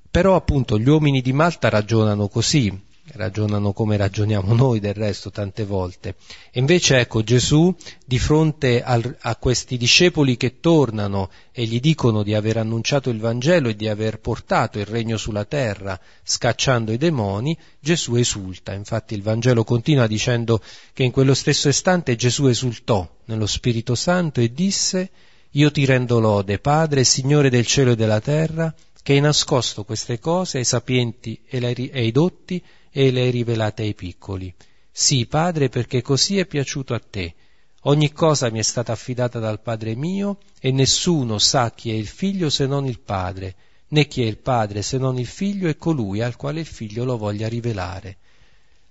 Però appunto gli uomini di Malta ragionano così, ragionano come ragioniamo noi del resto tante volte. E invece ecco Gesù di fronte al, a questi discepoli che tornano e gli dicono di aver annunciato il Vangelo e di aver portato il regno sulla terra scacciando i demoni, Gesù esulta. Infatti il Vangelo continua dicendo che in quello stesso istante Gesù esultò nello Spirito Santo e disse io ti rendo lode, Padre, Signore del cielo e della terra, che hai nascosto queste cose ai sapienti e ai dotti e le hai rivelate ai piccoli. Sì, Padre, perché così è piaciuto a te. Ogni cosa mi è stata affidata dal Padre mio e nessuno sa chi è il figlio se non il Padre, né chi è il Padre se non il figlio e colui al quale il figlio lo voglia rivelare.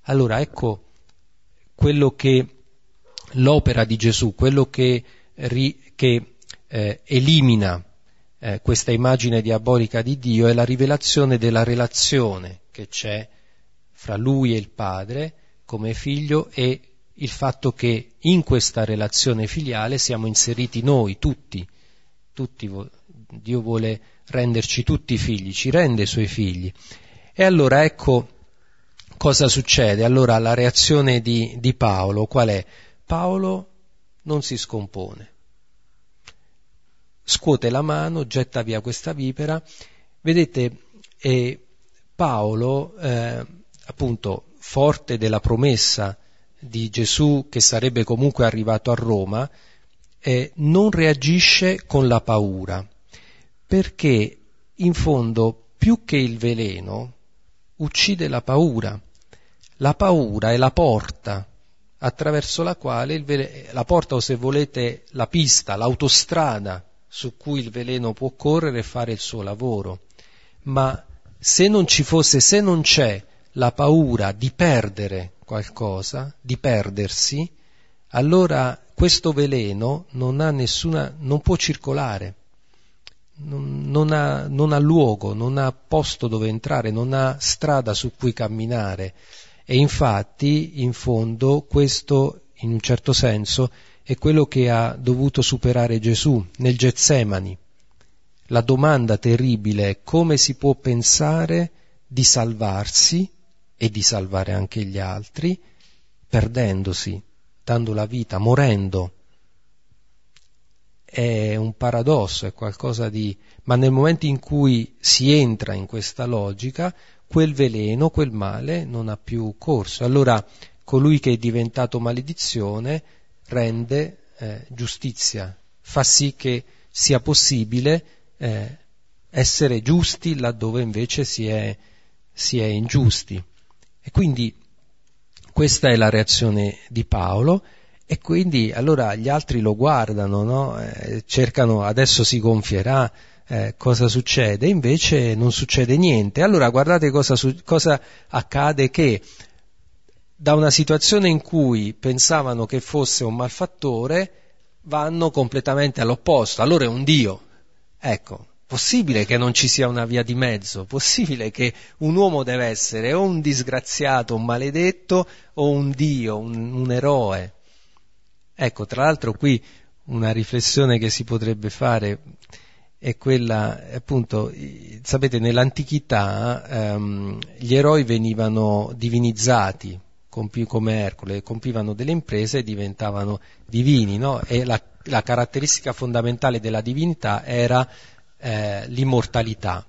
Allora ecco quello che l'opera di Gesù, quello che, che eh, elimina eh, questa immagine diabolica di Dio è la rivelazione della relazione che c'è fra lui e il padre come figlio e il fatto che in questa relazione filiale siamo inseriti noi tutti, tutti Dio vuole renderci tutti figli, ci rende i suoi figli. E allora ecco cosa succede. Allora la reazione di, di Paolo qual è? Paolo non si scompone, scuote la mano, getta via questa vipera. Vedete, eh, Paolo eh, appunto forte della promessa di Gesù che sarebbe comunque arrivato a Roma, eh, non reagisce con la paura, perché in fondo più che il veleno uccide la paura. La paura è la porta attraverso la quale veleno, la porta o se volete la pista, l'autostrada su cui il veleno può correre e fare il suo lavoro. Ma se non ci fosse, se non c'è la paura di perdere qualcosa, di perdersi, allora questo veleno non nessuna, non può circolare, non, non, ha, non ha luogo, non ha posto dove entrare, non ha strada su cui camminare. E infatti, in fondo, questo, in un certo senso, è quello che ha dovuto superare Gesù nel Getsemani. La domanda terribile è come si può pensare di salvarsi e di salvare anche gli altri perdendosi, dando la vita, morendo. È un paradosso, è qualcosa di... ma nel momento in cui si entra in questa logica, quel veleno, quel male non ha più corso. Allora colui che è diventato maledizione rende eh, giustizia, fa sì che sia possibile eh, essere giusti laddove invece si è, si è ingiusti. E quindi questa è la reazione di Paolo e quindi allora gli altri lo guardano, no? eh, cercano, adesso si gonfierà, eh, cosa succede, invece non succede niente. Allora guardate cosa, cosa accade che da una situazione in cui pensavano che fosse un malfattore vanno completamente all'opposto, allora è un Dio. Ecco, possibile che non ci sia una via di mezzo, possibile che un uomo deve essere o un disgraziato, un maledetto o un Dio, un, un eroe. Ecco, tra l'altro qui una riflessione che si potrebbe fare è quella, appunto, sapete, nell'antichità ehm, gli eroi venivano divinizzati, compi- come Ercole, compivano delle imprese e diventavano divini, no? E la, la, caratteristica fondamentale della divinità era eh, l'immortalità.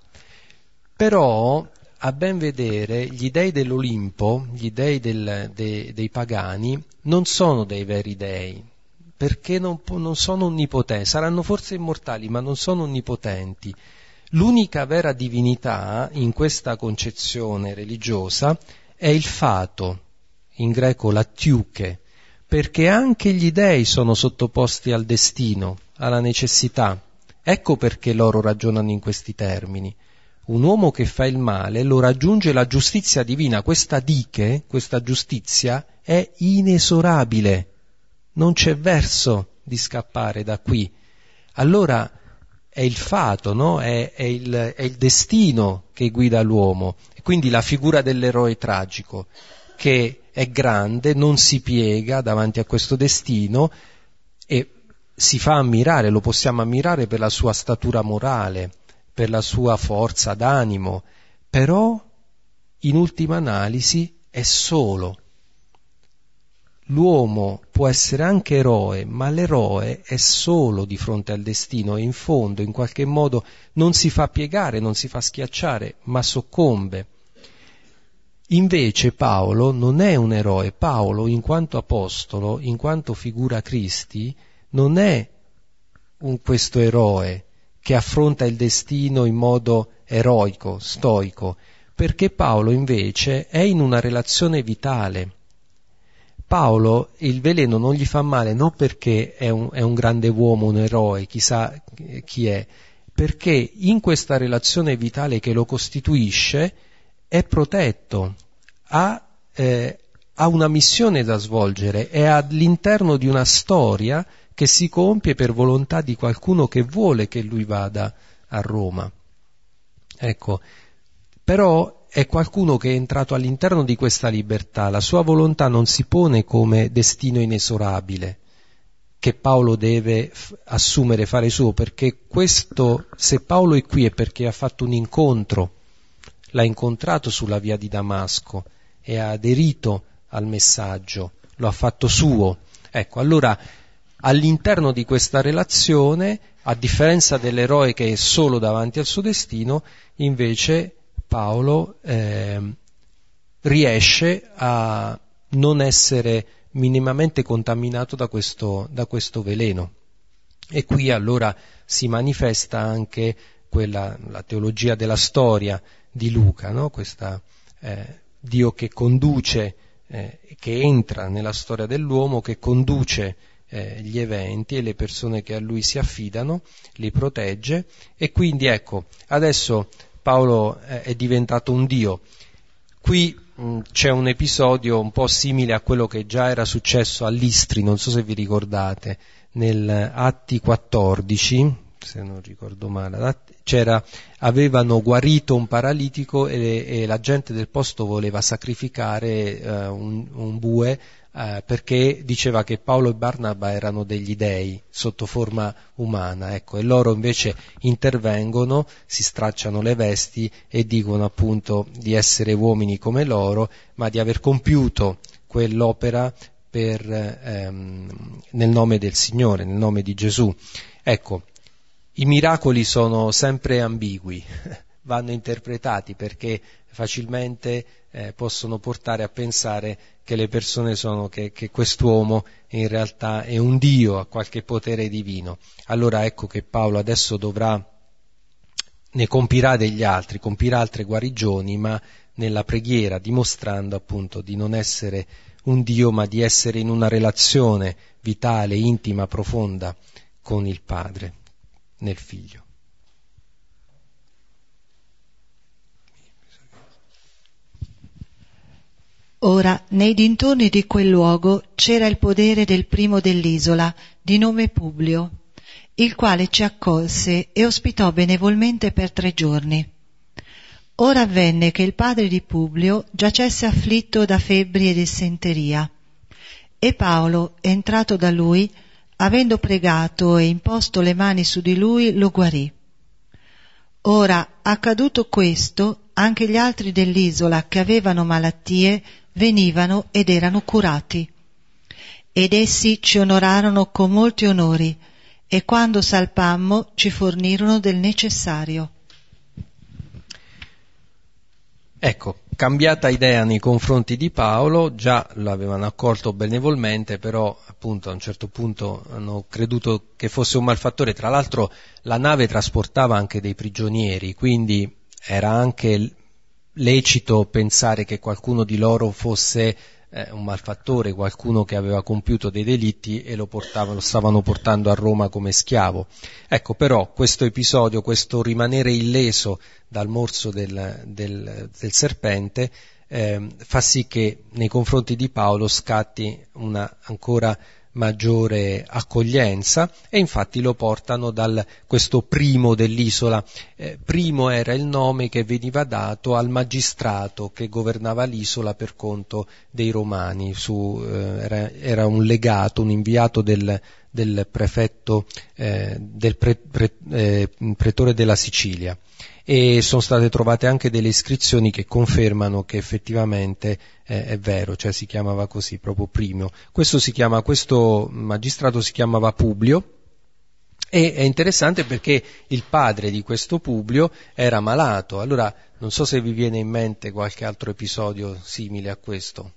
Però, a ben vedere, gli dei dell'Olimpo, gli dei del, de, dei pagani, non sono dei veri dei, perché non, non sono onnipotenti, saranno forse immortali, ma non sono onnipotenti. L'unica vera divinità in questa concezione religiosa è il fato, in greco la tiuche, perché anche gli dei sono sottoposti al destino, alla necessità. Ecco perché loro ragionano in questi termini. Un uomo che fa il male lo raggiunge la giustizia divina, questa diche, questa giustizia è inesorabile, non c'è verso di scappare da qui. Allora è il fato, no? è, è, il, è il destino che guida l'uomo, e quindi la figura dell'eroe tragico, che è grande, non si piega davanti a questo destino e si fa ammirare, lo possiamo ammirare per la sua statura morale, per la sua forza d'animo, però in ultima analisi è solo. L'uomo può essere anche eroe, ma l'eroe è solo di fronte al destino e in fondo, in qualche modo, non si fa piegare, non si fa schiacciare, ma soccombe. Invece Paolo non è un eroe, Paolo in quanto apostolo, in quanto figura Cristi, non è un, questo eroe che affronta il destino in modo eroico, stoico, perché Paolo invece è in una relazione vitale. Paolo il veleno non gli fa male non perché è un, è un grande uomo, un eroe, chissà chi è, perché in questa relazione vitale che lo costituisce è protetto, ha, eh, ha una missione da svolgere, è all'interno di una storia che si compie per volontà di qualcuno che vuole che lui vada a Roma. Ecco, però è qualcuno che è entrato all'interno di questa libertà, la sua volontà non si pone come destino inesorabile che Paolo deve assumere, fare suo, perché questo, se Paolo è qui è perché ha fatto un incontro l'ha incontrato sulla via di Damasco e ha aderito al messaggio, lo ha fatto suo. Ecco, allora all'interno di questa relazione, a differenza dell'eroe che è solo davanti al suo destino, invece Paolo eh, riesce a non essere minimamente contaminato da questo, da questo veleno. E qui allora si manifesta anche quella, la teologia della storia di Luca, no? Questa, eh, Dio che conduce, eh, che entra nella storia dell'uomo, che conduce eh, gli eventi e le persone che a lui si affidano, li protegge e quindi ecco, adesso Paolo eh, è diventato un Dio. Qui mh, c'è un episodio un po' simile a quello che già era successo all'Istri, non so se vi ricordate, nel Atti 14, se non ricordo male, avevano guarito un paralitico e, e, la gente del posto voleva sacrificare eh, un, un, bue eh, perché diceva che Paolo e Barnaba erano degli dei sotto forma umana, ecco, e loro invece intervengono, si stracciano le vesti e dicono appunto di essere uomini come loro, ma di aver compiuto quell'opera per, ehm, nel nome del Signore, nel nome di Gesù. Ecco, i miracoli sono sempre ambigui, vanno interpretati perché facilmente eh, possono portare a pensare che le persone sono, che, che quest'uomo in realtà è un Dio, ha qualche potere divino. Allora ecco che Paolo adesso dovrà, ne compirà degli altri, compirà altre guarigioni, ma nella preghiera, dimostrando appunto di non essere un Dio, ma di essere in una relazione vitale, intima, profonda con il Padre, nel Figlio. Ora, nei dintorni di quel luogo c'era il podere del primo dell'isola, di nome Publio, il quale ci accolse e ospitò benevolmente per tre giorni. Ora avvenne che il padre di Publio giacesse afflitto da febbri e dissenteria. E Paolo, entrato da lui, avendo pregato e imposto le mani su di lui, lo guarì. Ora, accaduto questo, anche gli altri dell'isola che avevano malattie venivano ed erano curati. Ed essi ci onorarono con molti onori, e quando salpammo ci fornirono del necessario. Ecco, cambiata idea nei confronti di Paolo, già l'avevano accolto benevolmente, però appunto a un certo punto hanno creduto che fosse un malfattore. Tra l'altro la nave trasportava anche dei prigionieri, quindi era anche lecito pensare che qualcuno di loro fosse eh, un malfattore, qualcuno che aveva compiuto dei delitti e lo, portava, lo stavano portando a Roma come schiavo. Ecco, però questo episodio, questo rimanere illeso dal morso del, del, del serpente, eh, fa sì che nei confronti di Paolo scatti una ancora maggiore accoglienza e infatti lo portano da questo primo dell'isola. Eh, primo era il nome che veniva dato al magistrato che governava l'isola per conto dei romani, Su, eh, era, era, un legato, un inviato del, del prefetto, eh, del pre, pre, eh, pretore della Sicilia e sono state trovate anche delle iscrizioni che confermano che effettivamente eh, è vero, cioè si chiamava così, proprio Primio. Questo, chiama, questo magistrato si chiamava Publio, e è interessante perché il padre di questo Publio era malato. Allora, non so se vi viene in mente qualche altro episodio simile a questo.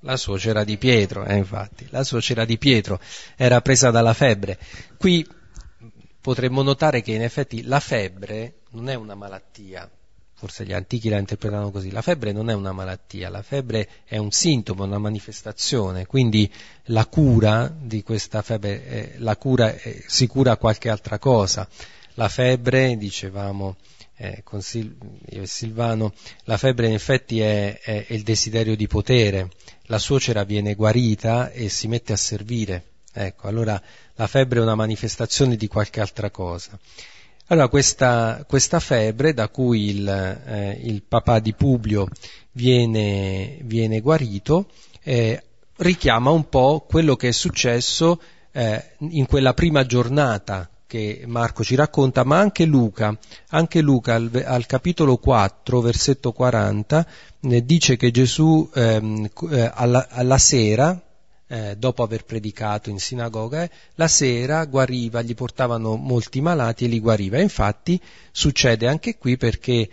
La suocera di Pietro, eh, infatti, la suocera di Pietro era presa dalla febbre. Qui potremmo notare che in effetti la febbre non è una malattia, forse gli antichi la interpretano così, la febbre non è una malattia, la febbre è un sintomo, una manifestazione, quindi la cura di questa febbre, eh, la cura eh, si cura qualche altra cosa. La febbre, dicevamo eh, con Sil- io e Silvano, la febbre in effetti è, è, è il desiderio di potere, la suocera viene guarita e si mette a servire, ecco, allora la febbre è una manifestazione di qualche altra cosa. Allora questa, questa febbre da cui il, eh, il, papà di Publio viene, viene guarito eh, richiama un po' quello che è successo eh, in quella prima giornata che Marco ci racconta, ma anche Luca, anche Luca al, al capitolo 4, versetto 40, eh, dice che Gesù ehm, eh, alla, alla sera, eh, dopo aver predicato in sinagoga, la sera guariva, gli portavano molti malati e li guariva. infatti succede anche qui perché eh,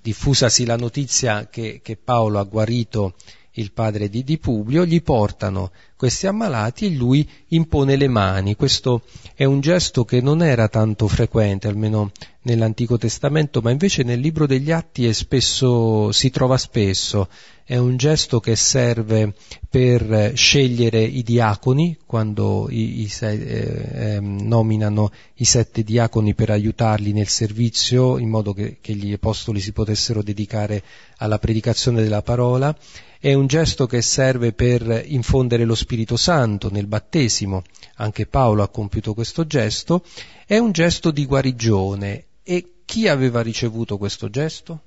diffusasi la notizia che, che Paolo ha guarito il padre di, di Publio, gli portano questi ammalati e lui impone le mani. Questo è un gesto che non era tanto frequente, almeno nell'Antico Testamento, ma invece nel libro degli Atti spesso, si trova spesso. È un gesto che serve per scegliere i diaconi, quando i, i, eh, eh, nominano i sette diaconi per aiutarli nel servizio, in modo che, che gli apostoli si potessero dedicare alla predicazione della parola è un gesto che serve per infondere lo Spirito Santo nel battesimo, anche Paolo ha compiuto questo gesto, è un gesto di guarigione. E chi aveva ricevuto questo gesto?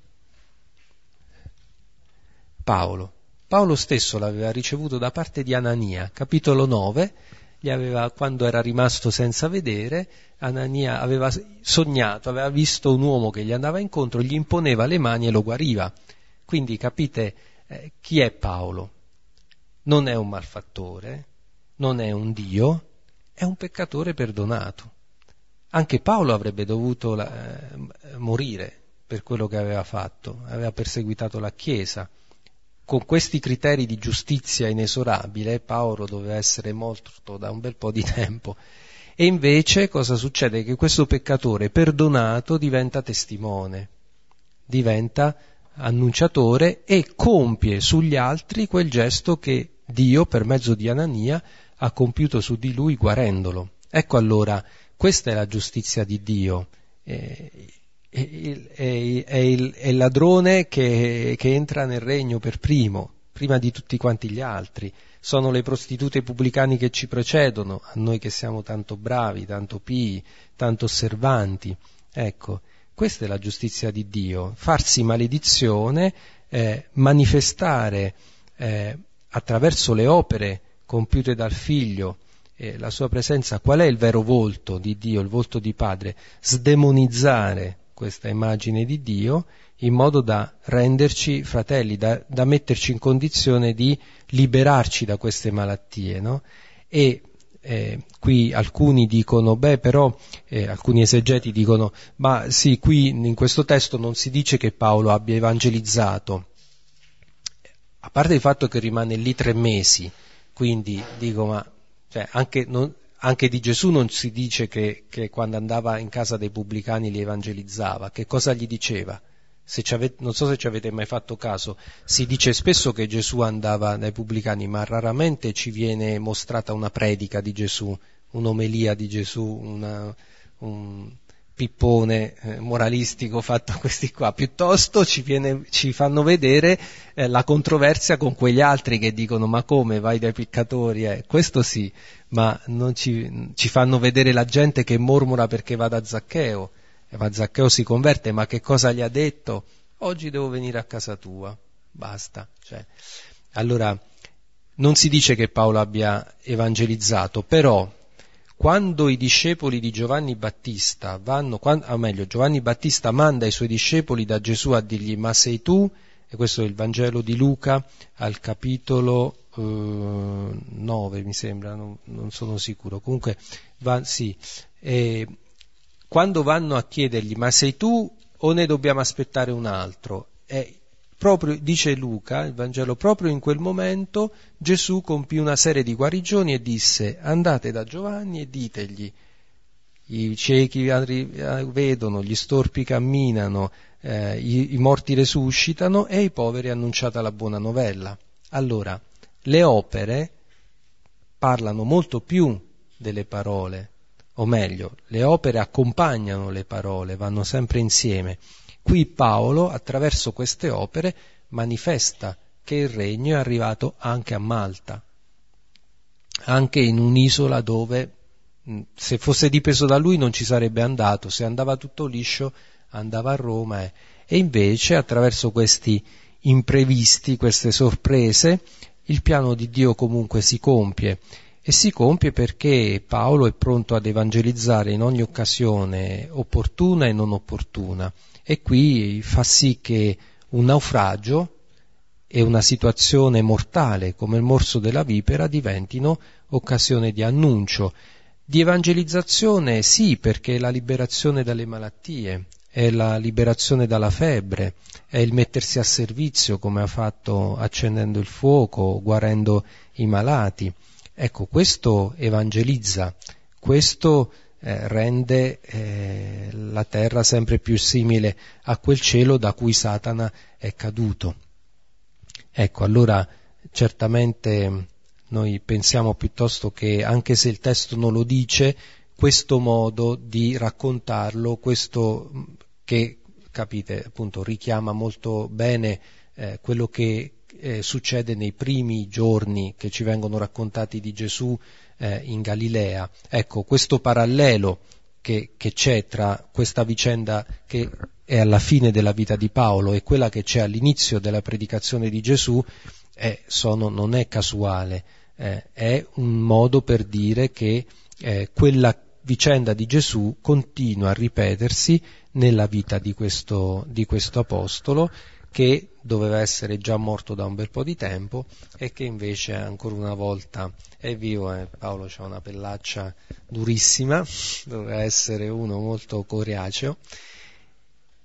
Paolo. Paolo stesso l'aveva ricevuto da parte di Anania, capitolo 9, aveva, quando era rimasto senza vedere, Anania aveva sognato, aveva visto un uomo che gli andava incontro, gli imponeva le mani e lo guariva. Quindi capite eh, chi è Paolo? Non è un malfattore, non è un Dio, è un peccatore perdonato. Anche Paolo avrebbe dovuto la, eh, morire per quello che aveva fatto, aveva perseguitato la Chiesa. Con questi criteri di giustizia inesorabile Paolo doveva essere morto da un bel po' di tempo. E invece cosa succede? Che questo peccatore perdonato diventa testimone, diventa annunciatore e compie sugli altri quel gesto che Dio, per mezzo di Anania, ha compiuto su di lui guarendolo. Ecco allora, questa è la giustizia di Dio. È, è, è, è il, il, ladrone che, che entra nel regno per primo, prima di tutti quanti gli altri. Sono le prostitute pubblicani che ci precedono, a noi che siamo tanto bravi, tanto pii, tanto osservanti. Ecco, questa è la giustizia di Dio, farsi maledizione, eh, manifestare eh, attraverso le opere compiute dal figlio eh, la sua presenza, qual è il vero volto di Dio, il volto di Padre, sdemonizzare questa immagine di Dio in modo da renderci fratelli, da, da metterci in condizione di liberarci da queste malattie, no? E eh, qui alcuni dicono, beh però eh, alcuni esegeti dicono, ma sì, qui in questo testo non si dice che Paolo abbia evangelizzato, a parte il fatto che rimane lì tre mesi, quindi dico, ma cioè, anche, non, anche, di Gesù non si dice che, che quando andava in casa dei pubblicani li evangelizzava, che cosa gli diceva? Avete, non so se ci avete mai fatto caso, si dice spesso che Gesù andava dai pubblicani, ma raramente ci viene mostrata una predica di Gesù, un'omelia di Gesù, una, un pippone eh, moralistico fatto a questi qua, piuttosto ci, viene, ci fanno vedere eh, la controversia con quegli altri che dicono ma come vai dai peccatori, eh? questo sì, ma ci, ci fanno vedere la gente che mormora perché va da Zaccheo va Zaccheo si converte, ma che cosa gli ha detto? Oggi devo venire a casa tua, basta. Cioè, allora, non si dice che Paolo abbia evangelizzato, però quando i discepoli di Giovanni Battista vanno, quando, o meglio, Giovanni Battista manda i suoi discepoli da Gesù a dirgli ma sei tu? E questo è il Vangelo di Luca al capitolo eh, 9 mi sembra, non, non, sono sicuro. Comunque, va, sì. E, quando vanno a chiedergli ma sei tu o ne dobbiamo aspettare un altro? E proprio, dice Luca, il Vangelo, proprio in quel momento Gesù compì una serie di guarigioni e disse andate da Giovanni e ditegli i ciechi vedono, gli storpi camminano, eh, i, i morti resuscitano e ai poveri annunciata la buona novella. Allora, le opere parlano molto più delle parole o meglio, le opere accompagnano le parole, vanno sempre insieme. Qui Paolo, attraverso queste opere, manifesta che il regno è arrivato anche a Malta, anche in un'isola dove se fosse dipeso da lui non ci sarebbe andato, se andava tutto liscio andava a Roma e, e invece attraverso questi imprevisti, queste sorprese, il piano di Dio comunque si compie e si compie perché Paolo è pronto ad evangelizzare in ogni occasione opportuna e non opportuna e qui fa sì che un naufragio e una situazione mortale come il morso della vipera diventino occasione di annuncio. Di evangelizzazione sì perché è la liberazione dalle malattie, è la liberazione dalla febbre, è il mettersi a servizio come ha fatto accendendo il fuoco, guarendo i malati. Ecco, questo evangelizza, questo eh, rende eh, la terra sempre più simile a quel cielo da cui Satana è caduto. Ecco, allora certamente noi pensiamo piuttosto che, anche se il testo non lo dice, questo modo di raccontarlo, questo che, capite, appunto richiama molto bene eh, quello che eh, succede nei primi giorni che ci vengono raccontati di Gesù eh, in Galilea. Ecco, questo parallelo che, che c'è tra questa vicenda che è alla fine della vita di Paolo e quella che c'è all'inizio della predicazione di Gesù è, sono, non è casuale, eh, è un modo per dire che eh, quella vicenda di Gesù continua a ripetersi nella vita di questo, di questo apostolo che doveva essere già morto da un bel po' di tempo e che invece ancora una volta è vivo e Paolo ha una pellaccia durissima, doveva essere uno molto coriaceo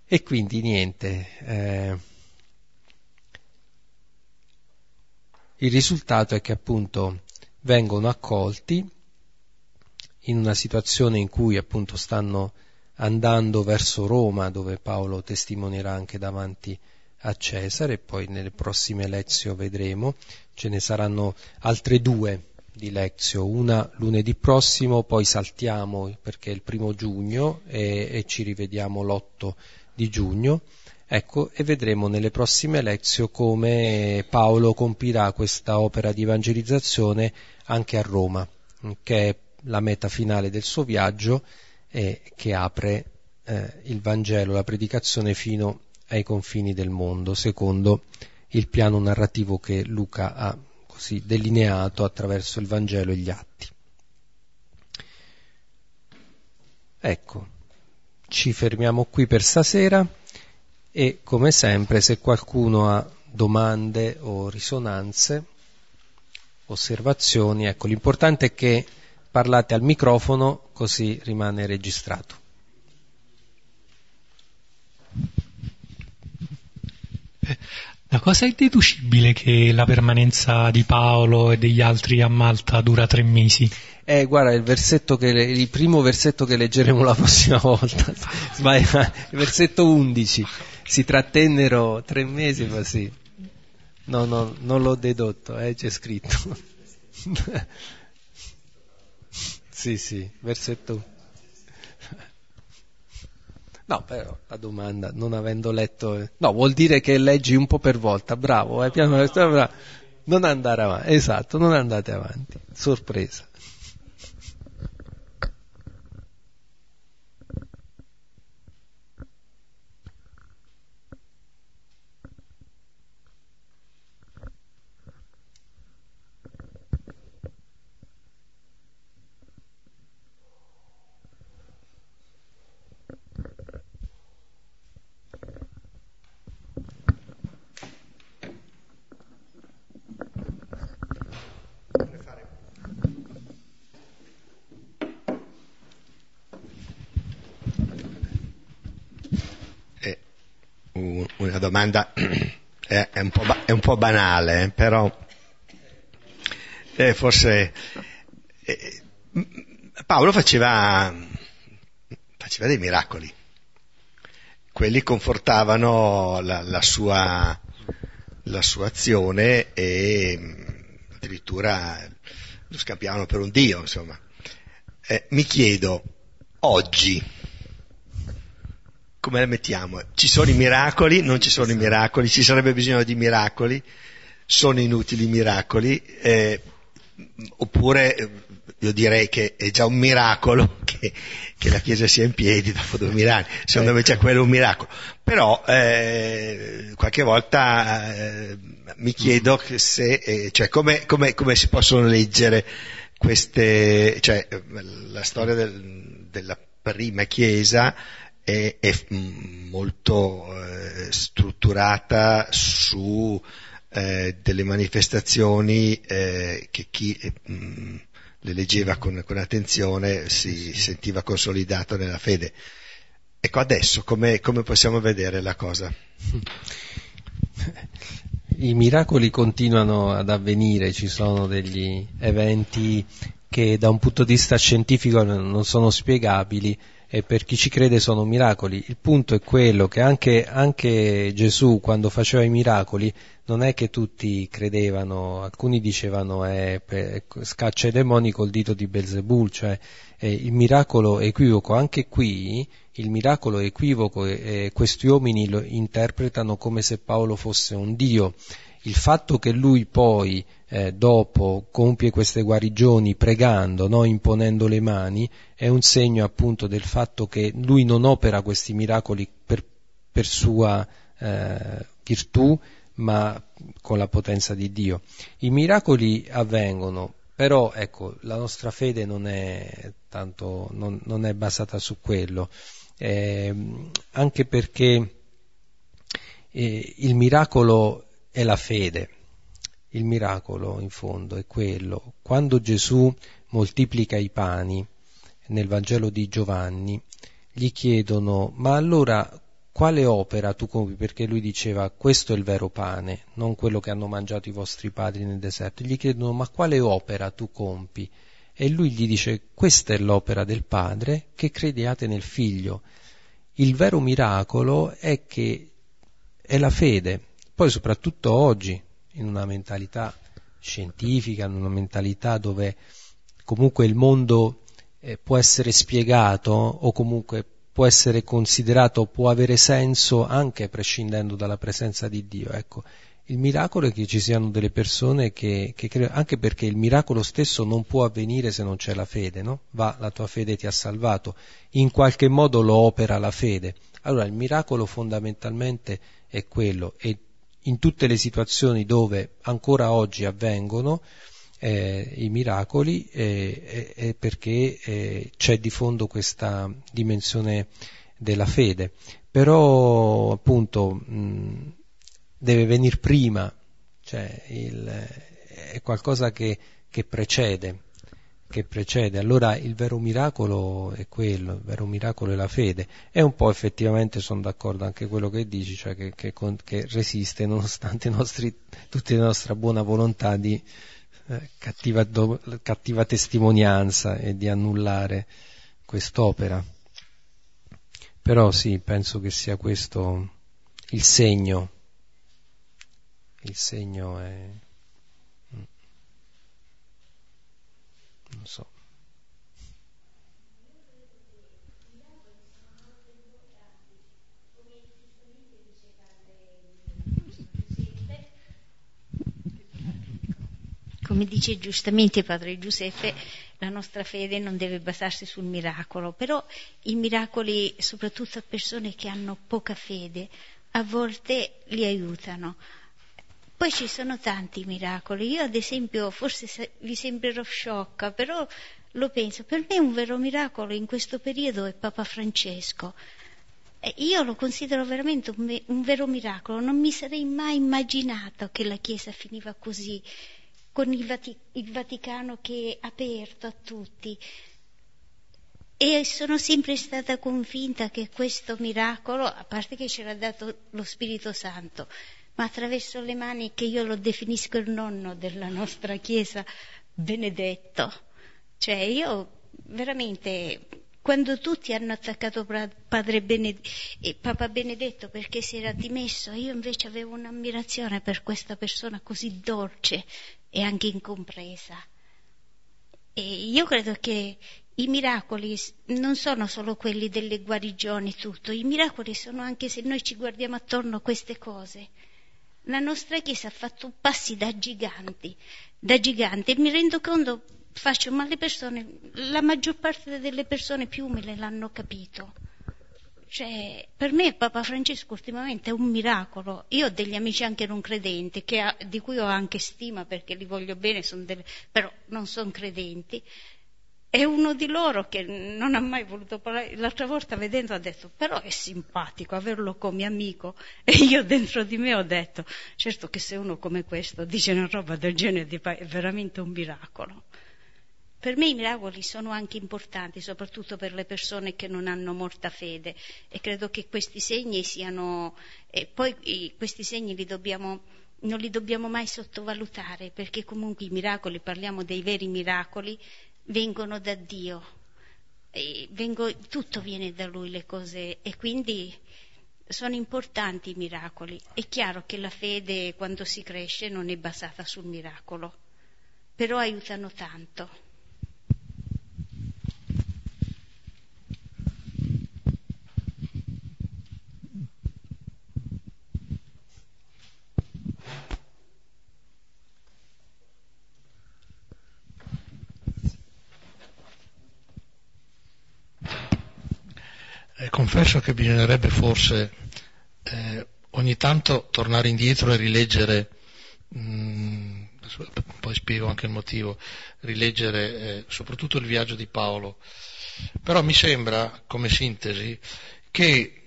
e quindi niente. Eh, il risultato è che appunto vengono accolti in una situazione in cui appunto stanno andando verso Roma dove Paolo testimonierà anche davanti a a Cesare poi nelle prossime lezioni vedremo, ce ne saranno altre due di lezioni, una lunedì prossimo, poi saltiamo perché è il primo giugno e, e ci rivediamo l'8 di giugno. Ecco, e vedremo nelle prossime lezioni come Paolo compirà questa opera di evangelizzazione anche a Roma, che è la meta finale del suo viaggio e che apre eh, il Vangelo, la predicazione fino ai confini del mondo, secondo il piano narrativo che Luca ha così delineato attraverso il Vangelo e gli atti. Ecco, ci fermiamo qui per stasera e come sempre se qualcuno ha domande o risonanze, osservazioni, ecco, l'importante è che parlate al microfono così rimane registrato. Da cosa è deducibile che la permanenza di Paolo e degli altri a Malta dura tre mesi? Eh, guarda, il, versetto che, il primo versetto che leggeremo la prossima volta, il versetto 11, si trattennero tre mesi, ma sì. No, no, non l'ho dedotto, eh, c'è scritto. sì, sì, versetto 11. No, però la domanda, non avendo letto... Eh, no, vuol dire che leggi un po' per volta, bravo, eh, piano, bravo. non andare avanti, esatto, non andate avanti, sorpresa. Una domanda è, è, un, po ba- è un, po banale, però eh, forse eh, Paolo faceva, faceva, dei miracoli, quelli confortavano la, la, sua, la sua, azione e addirittura lo scampiavano per un Dio, insomma. Eh, mi chiedo, oggi, come la mettiamo? Ci sono i miracoli, non ci sono i miracoli, ci sarebbe bisogno di miracoli, sono inutili i miracoli, eh, oppure eh, io direi che è già un miracolo che, che, la Chiesa sia in piedi dopo due anni, secondo me c'è quello un miracolo. Però eh, qualche volta eh, mi chiedo se, eh, cioè, come, come, come, si possono leggere queste, cioè la storia del, della prima Chiesa è, è molto eh, strutturata su eh, delle manifestazioni eh, che chi mh, mm, le leggeva con, con attenzione si sentiva consolidato nella fede. ecco adesso come, come possiamo vedere la cosa? I miracoli continuano ad avvenire, ci sono degli eventi che da un punto di vista scientifico non sono spiegabili e per chi ci crede sono miracoli. Il punto è quello che anche, anche Gesù quando faceva i miracoli non è che tutti credevano, alcuni dicevano eh, scaccia i demoni col dito di Belzebul, cioè eh, il miracolo equivoco, anche qui il miracolo equivoco e, e questi uomini lo interpretano come se Paolo fosse un Dio. Il fatto che lui poi eh, dopo compie queste guarigioni pregando, no, imponendo le mani, è un segno appunto del fatto che lui non opera questi miracoli per, per sua eh, virtù, ma con la potenza di Dio. I miracoli avvengono, però ecco, la nostra fede non è, tanto, non, non è basata su quello, eh, anche perché eh, il miracolo è la fede. Il miracolo, in fondo, è quello. Quando Gesù moltiplica i pani nel Vangelo di Giovanni, gli chiedono, ma allora quale opera tu compi? Perché lui diceva questo è il vero pane, non quello che hanno mangiato i vostri padri nel deserto. Gli chiedono ma quale opera tu compi? E lui gli dice questa è l'opera del padre, che crediate nel figlio. Il vero miracolo è che è la fede. Poi soprattutto oggi, in una mentalità scientifica, in una mentalità dove comunque il mondo eh, può essere spiegato o comunque può essere considerato, può avere senso anche prescindendo dalla presenza di Dio. Ecco, il miracolo è che ci siano delle persone che, che credono, anche perché il miracolo stesso non può avvenire se non c'è la fede, no? Va, la tua fede ti ha salvato, in qualche modo lo opera la fede. Allora il miracolo fondamentalmente è quello e in tutte le situazioni dove ancora oggi avvengono, eh, i miracoli eh, è perché eh, c'è di fondo questa dimensione della fede. Però appunto mh, deve venire prima, cioè il, è qualcosa che, che, precede, che precede. Allora il vero miracolo è quello, il vero miracolo è la fede. E un po' effettivamente sono d'accordo anche quello che dici, cioè che, che, che resiste nonostante tutta la nostra buona volontà di eh, cattiva, do, cattiva testimonianza e di annullare quest'opera. Però sì, penso che sia questo il segno. Il segno è... come dice giustamente Padre Giuseppe, la nostra fede non deve basarsi sul miracolo, però i miracoli, soprattutto a persone che hanno poca fede, a volte li aiutano. Poi ci sono tanti miracoli. Io, ad esempio, forse vi sembrerò sciocca, però lo penso. Per me un vero miracolo in questo periodo è Papa Francesco. Io lo considero veramente un, un vero miracolo. Non mi sarei mai immaginato che la Chiesa finiva così con il, Vati- il Vaticano che è aperto a tutti. E sono sempre stata convinta che questo miracolo, a parte che ce l'ha dato lo Spirito Santo, ma attraverso le mani che io lo definisco il nonno della nostra Chiesa, Benedetto. Cioè io veramente, quando tutti hanno attaccato padre Bened- eh, Papa Benedetto perché si era dimesso, io invece avevo un'ammirazione per questa persona così dolce, e anche incompresa. E io credo che i miracoli non sono solo quelli delle guarigioni, tutto, i miracoli sono anche se noi ci guardiamo attorno a queste cose. La nostra Chiesa ha fatto passi da giganti, da giganti, e mi rendo conto, faccio, ma le persone, la maggior parte delle persone più le l'hanno capito. Cioè, per me Papa Francesco ultimamente è un miracolo. Io ho degli amici anche non credenti, ha, di cui ho anche stima perché li voglio bene, delle, però non sono credenti. È uno di loro che non ha mai voluto parlare. L'altra volta vedendo ha detto, però è simpatico averlo come amico. E io dentro di me ho detto, certo che se uno come questo dice una roba del genere è veramente un miracolo. Per me i miracoli sono anche importanti, soprattutto per le persone che non hanno molta fede e credo che questi segni siano, e poi questi segni li dobbiamo, non li dobbiamo mai sottovalutare perché comunque i miracoli, parliamo dei veri miracoli, vengono da Dio, vengo, tutto viene da Lui le cose e quindi sono importanti i miracoli. È chiaro che la fede quando si cresce non è basata sul miracolo, però aiutano tanto. Eh, confesso che bisognerebbe forse eh, ogni tanto tornare indietro e rileggere, mh, mm, poi spiego anche il motivo, rileggere eh, soprattutto il viaggio di Paolo. Però mi sembra, come sintesi, che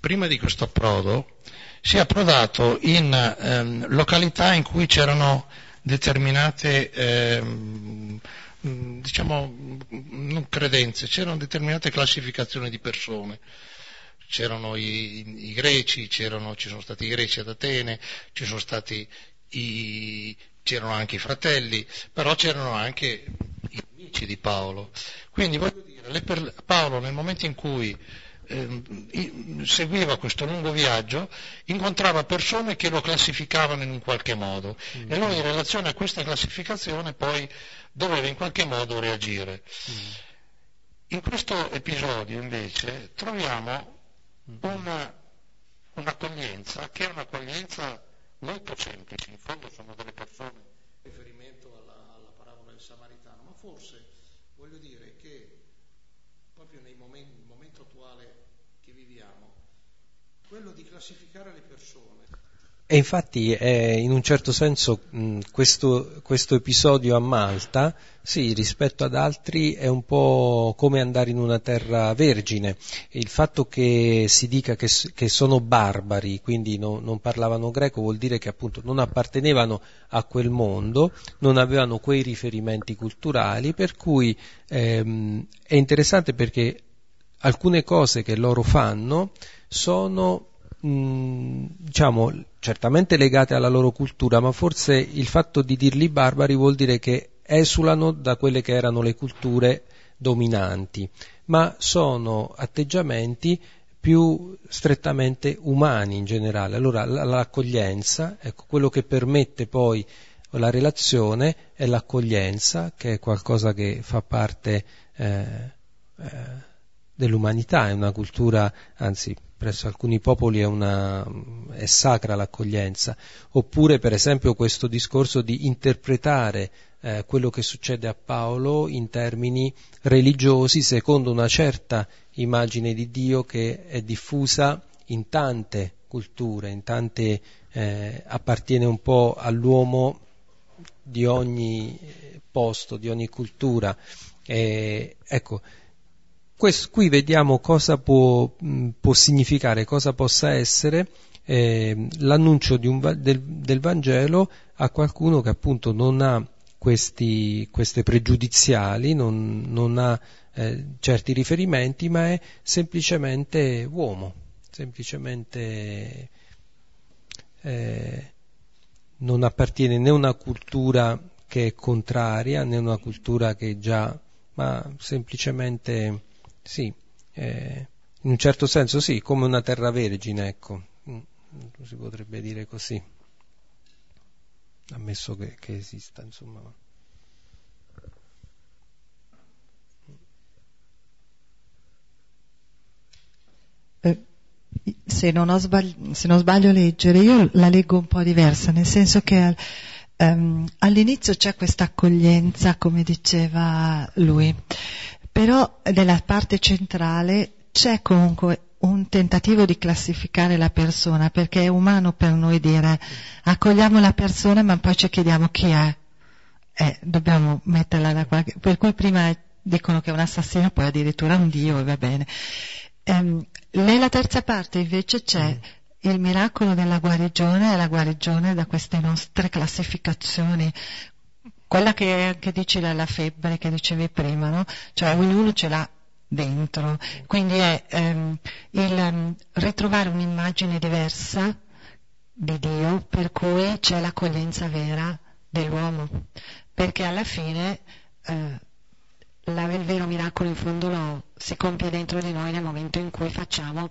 prima di questo approdo sia approdato in ehm, località in cui c'erano determinate ehm, diciamo, non credenze, c'erano determinate classificazioni di persone. C'erano i, i greci, c'erano, ci sono stati i greci ad Atene, ci sono stati i, c'erano anche i fratelli, però c'erano anche i amici di Paolo. Quindi voglio dire, per, Paolo nel momento in cui eh, seguiva questo lungo viaggio, incontrava persone che lo classificavano in un qualche modo mm-hmm. e lui in relazione a questa classificazione poi doveva in qualche modo reagire. Mm. In questo episodio invece troviamo mm. una, un'accoglienza che è un'accoglienza molto semplice, in fondo sono delle persone riferimento alla, alla parabola del samaritano, ma forse voglio dire che proprio nei momenti, nel momento attuale che viviamo, quello di classificare le persone e infatti è, in un certo senso mh, questo, questo, episodio a Malta, sì, rispetto ad altri è un po' come andare in una terra vergine. Il fatto che si dica che, che sono barbari, quindi no, non parlavano greco, vuol dire che appunto non appartenevano a quel mondo, non avevano quei riferimenti culturali, per cui ehm, è interessante perché alcune cose che loro fanno sono mh, diciamo, certamente legate alla loro cultura, ma forse il fatto di dirli barbari vuol dire che esulano da quelle che erano le culture dominanti, ma sono atteggiamenti più strettamente umani in generale. Allora l'accoglienza, ecco, quello che permette poi la relazione è l'accoglienza, che è qualcosa che fa parte eh, eh, dell'umanità, è una cultura, anzi presso alcuni popoli è, una, è sacra l'accoglienza, oppure per esempio questo discorso di interpretare eh, quello che succede a Paolo in termini religiosi secondo una certa immagine di Dio che è diffusa in tante culture, in tante, eh, appartiene un po' all'uomo di ogni posto, di ogni cultura. Eh, ecco, questo, qui vediamo cosa può, può, significare, cosa possa essere eh, l'annuncio un, del, del, Vangelo a qualcuno che appunto non ha questi, queste pregiudiziali, non, non ha eh, certi riferimenti, ma è semplicemente uomo, semplicemente eh, non appartiene né a una cultura che è contraria, né a una cultura che è già, ma semplicemente sì, eh, in un certo senso sì, come una terra vergine, ecco, mm, si potrebbe dire così, ammesso che, che esista, insomma. Eh, se, non sbagli- se non sbaglio a leggere, io la leggo un po' diversa, nel senso che um, all'inizio c'è questa accoglienza, come diceva lui, però nella parte centrale c'è comunque un tentativo di classificare la persona, perché è umano per noi dire accogliamo la persona ma poi ci chiediamo chi è. Eh, dobbiamo metterla da qualche... Per cui prima dicono che è un assassino, poi addirittura un dio e va bene. Ehm, nella terza parte invece c'è il miracolo della guarigione e la guarigione da queste nostre classificazioni quella che, che dice la, febbre che dicevi prima, no? Cioè ognuno ce l'ha dentro, quindi è ehm, il um, ritrovare un'immagine diversa di Dio per cui c'è l'accoglienza vera dell'uomo, perché alla fine eh, la, il vero miracolo in fondo lo, si compie dentro di noi nel momento in cui facciamo,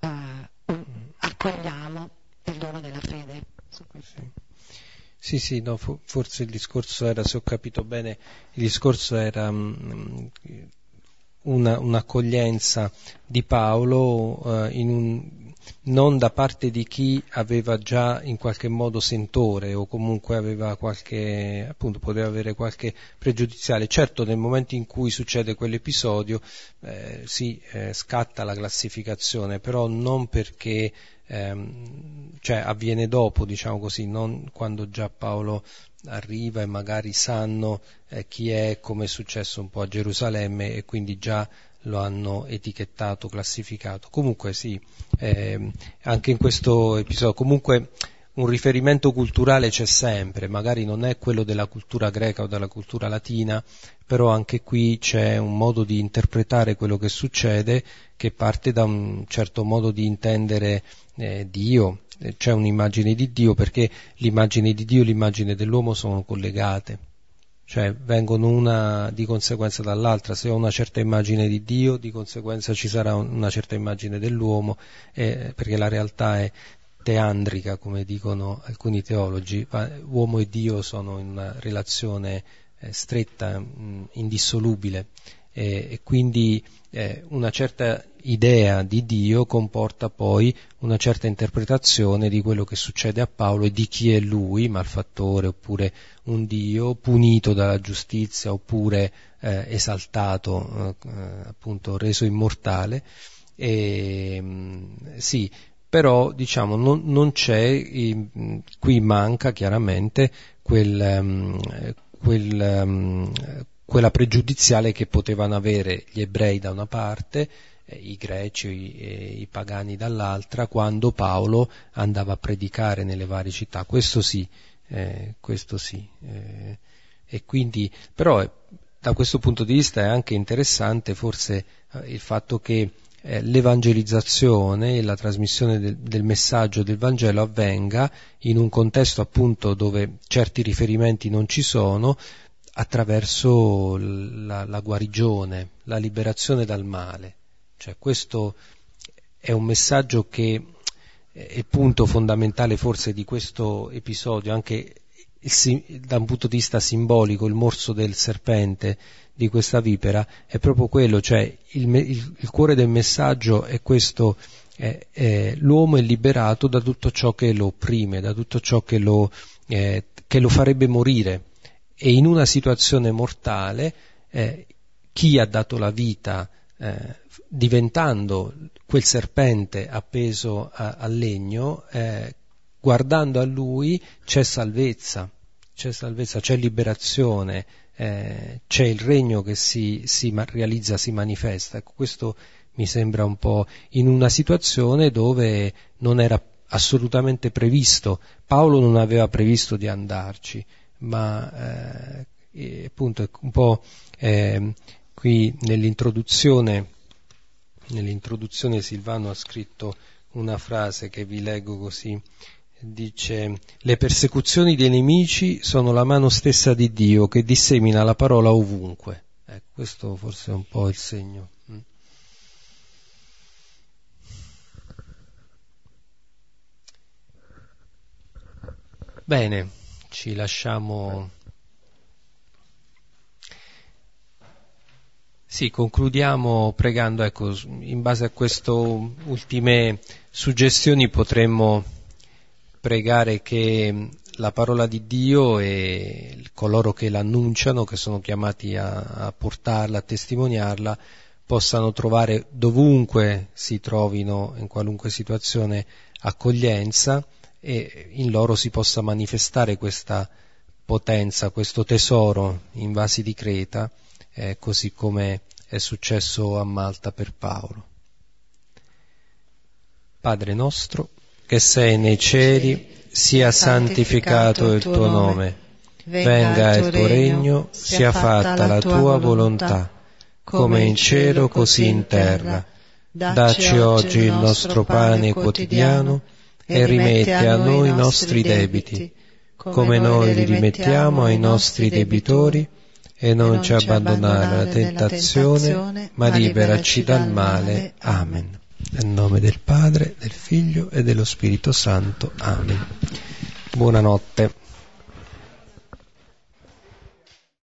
eh, accogliamo il dono della fede. Sì, sì, no, forse il discorso era, se ho capito bene, il discorso era um, una, un'accoglienza di Paolo uh, un, non da parte di chi aveva già in qualche modo sentore o comunque aveva qualche, appunto, poteva avere qualche pregiudiziale. Certo, nel momento in cui succede quell'episodio, eh, sì, eh, scatta la classificazione, però non perché, ehm, cioè avviene dopo, diciamo così, non quando già Paolo arriva e magari sanno eh, chi è, come è successo un po' a Gerusalemme e quindi già lo hanno etichettato, classificato. Comunque sì, eh, anche in questo episodio, comunque un riferimento culturale c'è sempre, magari non è quello della cultura greca o della cultura latina, però anche qui c'è un modo di interpretare quello che succede che parte da un certo modo di intendere eh, Dio, c'è un'immagine di Dio perché l'immagine di Dio e l'immagine dell'uomo sono collegate cioè vengono una di conseguenza dall'altra, se ho una certa immagine di Dio, di conseguenza ci sarà una certa immagine dell'uomo, eh, perché la realtà è teandrica, come dicono alcuni teologi, uomo e Dio sono in una relazione eh, stretta, mh, indissolubile e, e quindi eh, una certa idea di Dio comporta poi una certa interpretazione di quello che succede a Paolo e di chi è lui, malfattore oppure un Dio punito dalla giustizia oppure eh, esaltato, eh, appunto reso immortale. E, mm, sì, però diciamo non, non c'è, qui manca chiaramente quel, um, quel, quella pregiudiziale che potevano avere gli ebrei da una parte, eh, i greci e i pagani dall'altra, quando Paolo andava a predicare nelle varie città. Questo sì, eh, questo sì. Eh, e quindi, però eh, da questo punto di vista è anche interessante forse eh, il fatto che l'evangelizzazione e la trasmissione del, del, messaggio del Vangelo avvenga in un contesto appunto dove certi riferimenti non ci sono, attraverso la, la guarigione, la liberazione dal male. Cioè, questo è un messaggio che è il punto fondamentale forse di questo episodio, anche da un punto di vista simbolico, il morso del serpente di questa vipera è proprio quello, cioè il, il, il cuore del messaggio è questo, è, è, l'uomo è liberato da tutto ciò che lo opprime, da tutto ciò che lo, eh, che lo farebbe morire e in una situazione mortale eh, chi ha dato la vita eh, diventando quel serpente appeso al legno, eh, guardando a lui c'è salvezza, c'è salvezza, c'è liberazione, eh, c'è il regno che si, si realizza, si manifesta. Ecco, questo mi sembra un po' in una situazione dove non era assolutamente previsto, Paolo non aveva previsto di andarci, ma eh, appunto un po' eh, qui nell'introduzione, nell'introduzione Silvano ha scritto una frase che vi leggo così, dice le persecuzioni dei nemici sono la mano stessa di Dio che dissemina la parola ovunque. Ecco, questo forse è un po' il segno. Mm. Bene, ci lasciamo. Sì, concludiamo pregando, ecco, in base a queste ultime suggestioni potremmo pregare che la parola di Dio e coloro che l'annunciano, che sono chiamati a, a portarla, a testimoniarla, possano trovare dovunque si trovino, in qualunque situazione, accoglienza e in loro si possa manifestare questa potenza, questo tesoro in vasi di Creta, eh, così come è successo a Malta per Paolo. Padre nostro, che sei nei cieli, sia santificato il tuo nome, venga il tuo regno, sia fatta la tua volontà, come in cielo così in terra. Dacci oggi il nostro pane quotidiano e rimetti a noi i nostri debiti, come noi li rimettiamo ai nostri debitori, e non ci abbandonare alla tentazione, ma liberaci dal male. Amen. Nel nome del Padre, del Figlio e dello Spirito Santo. Amen. Buonanotte.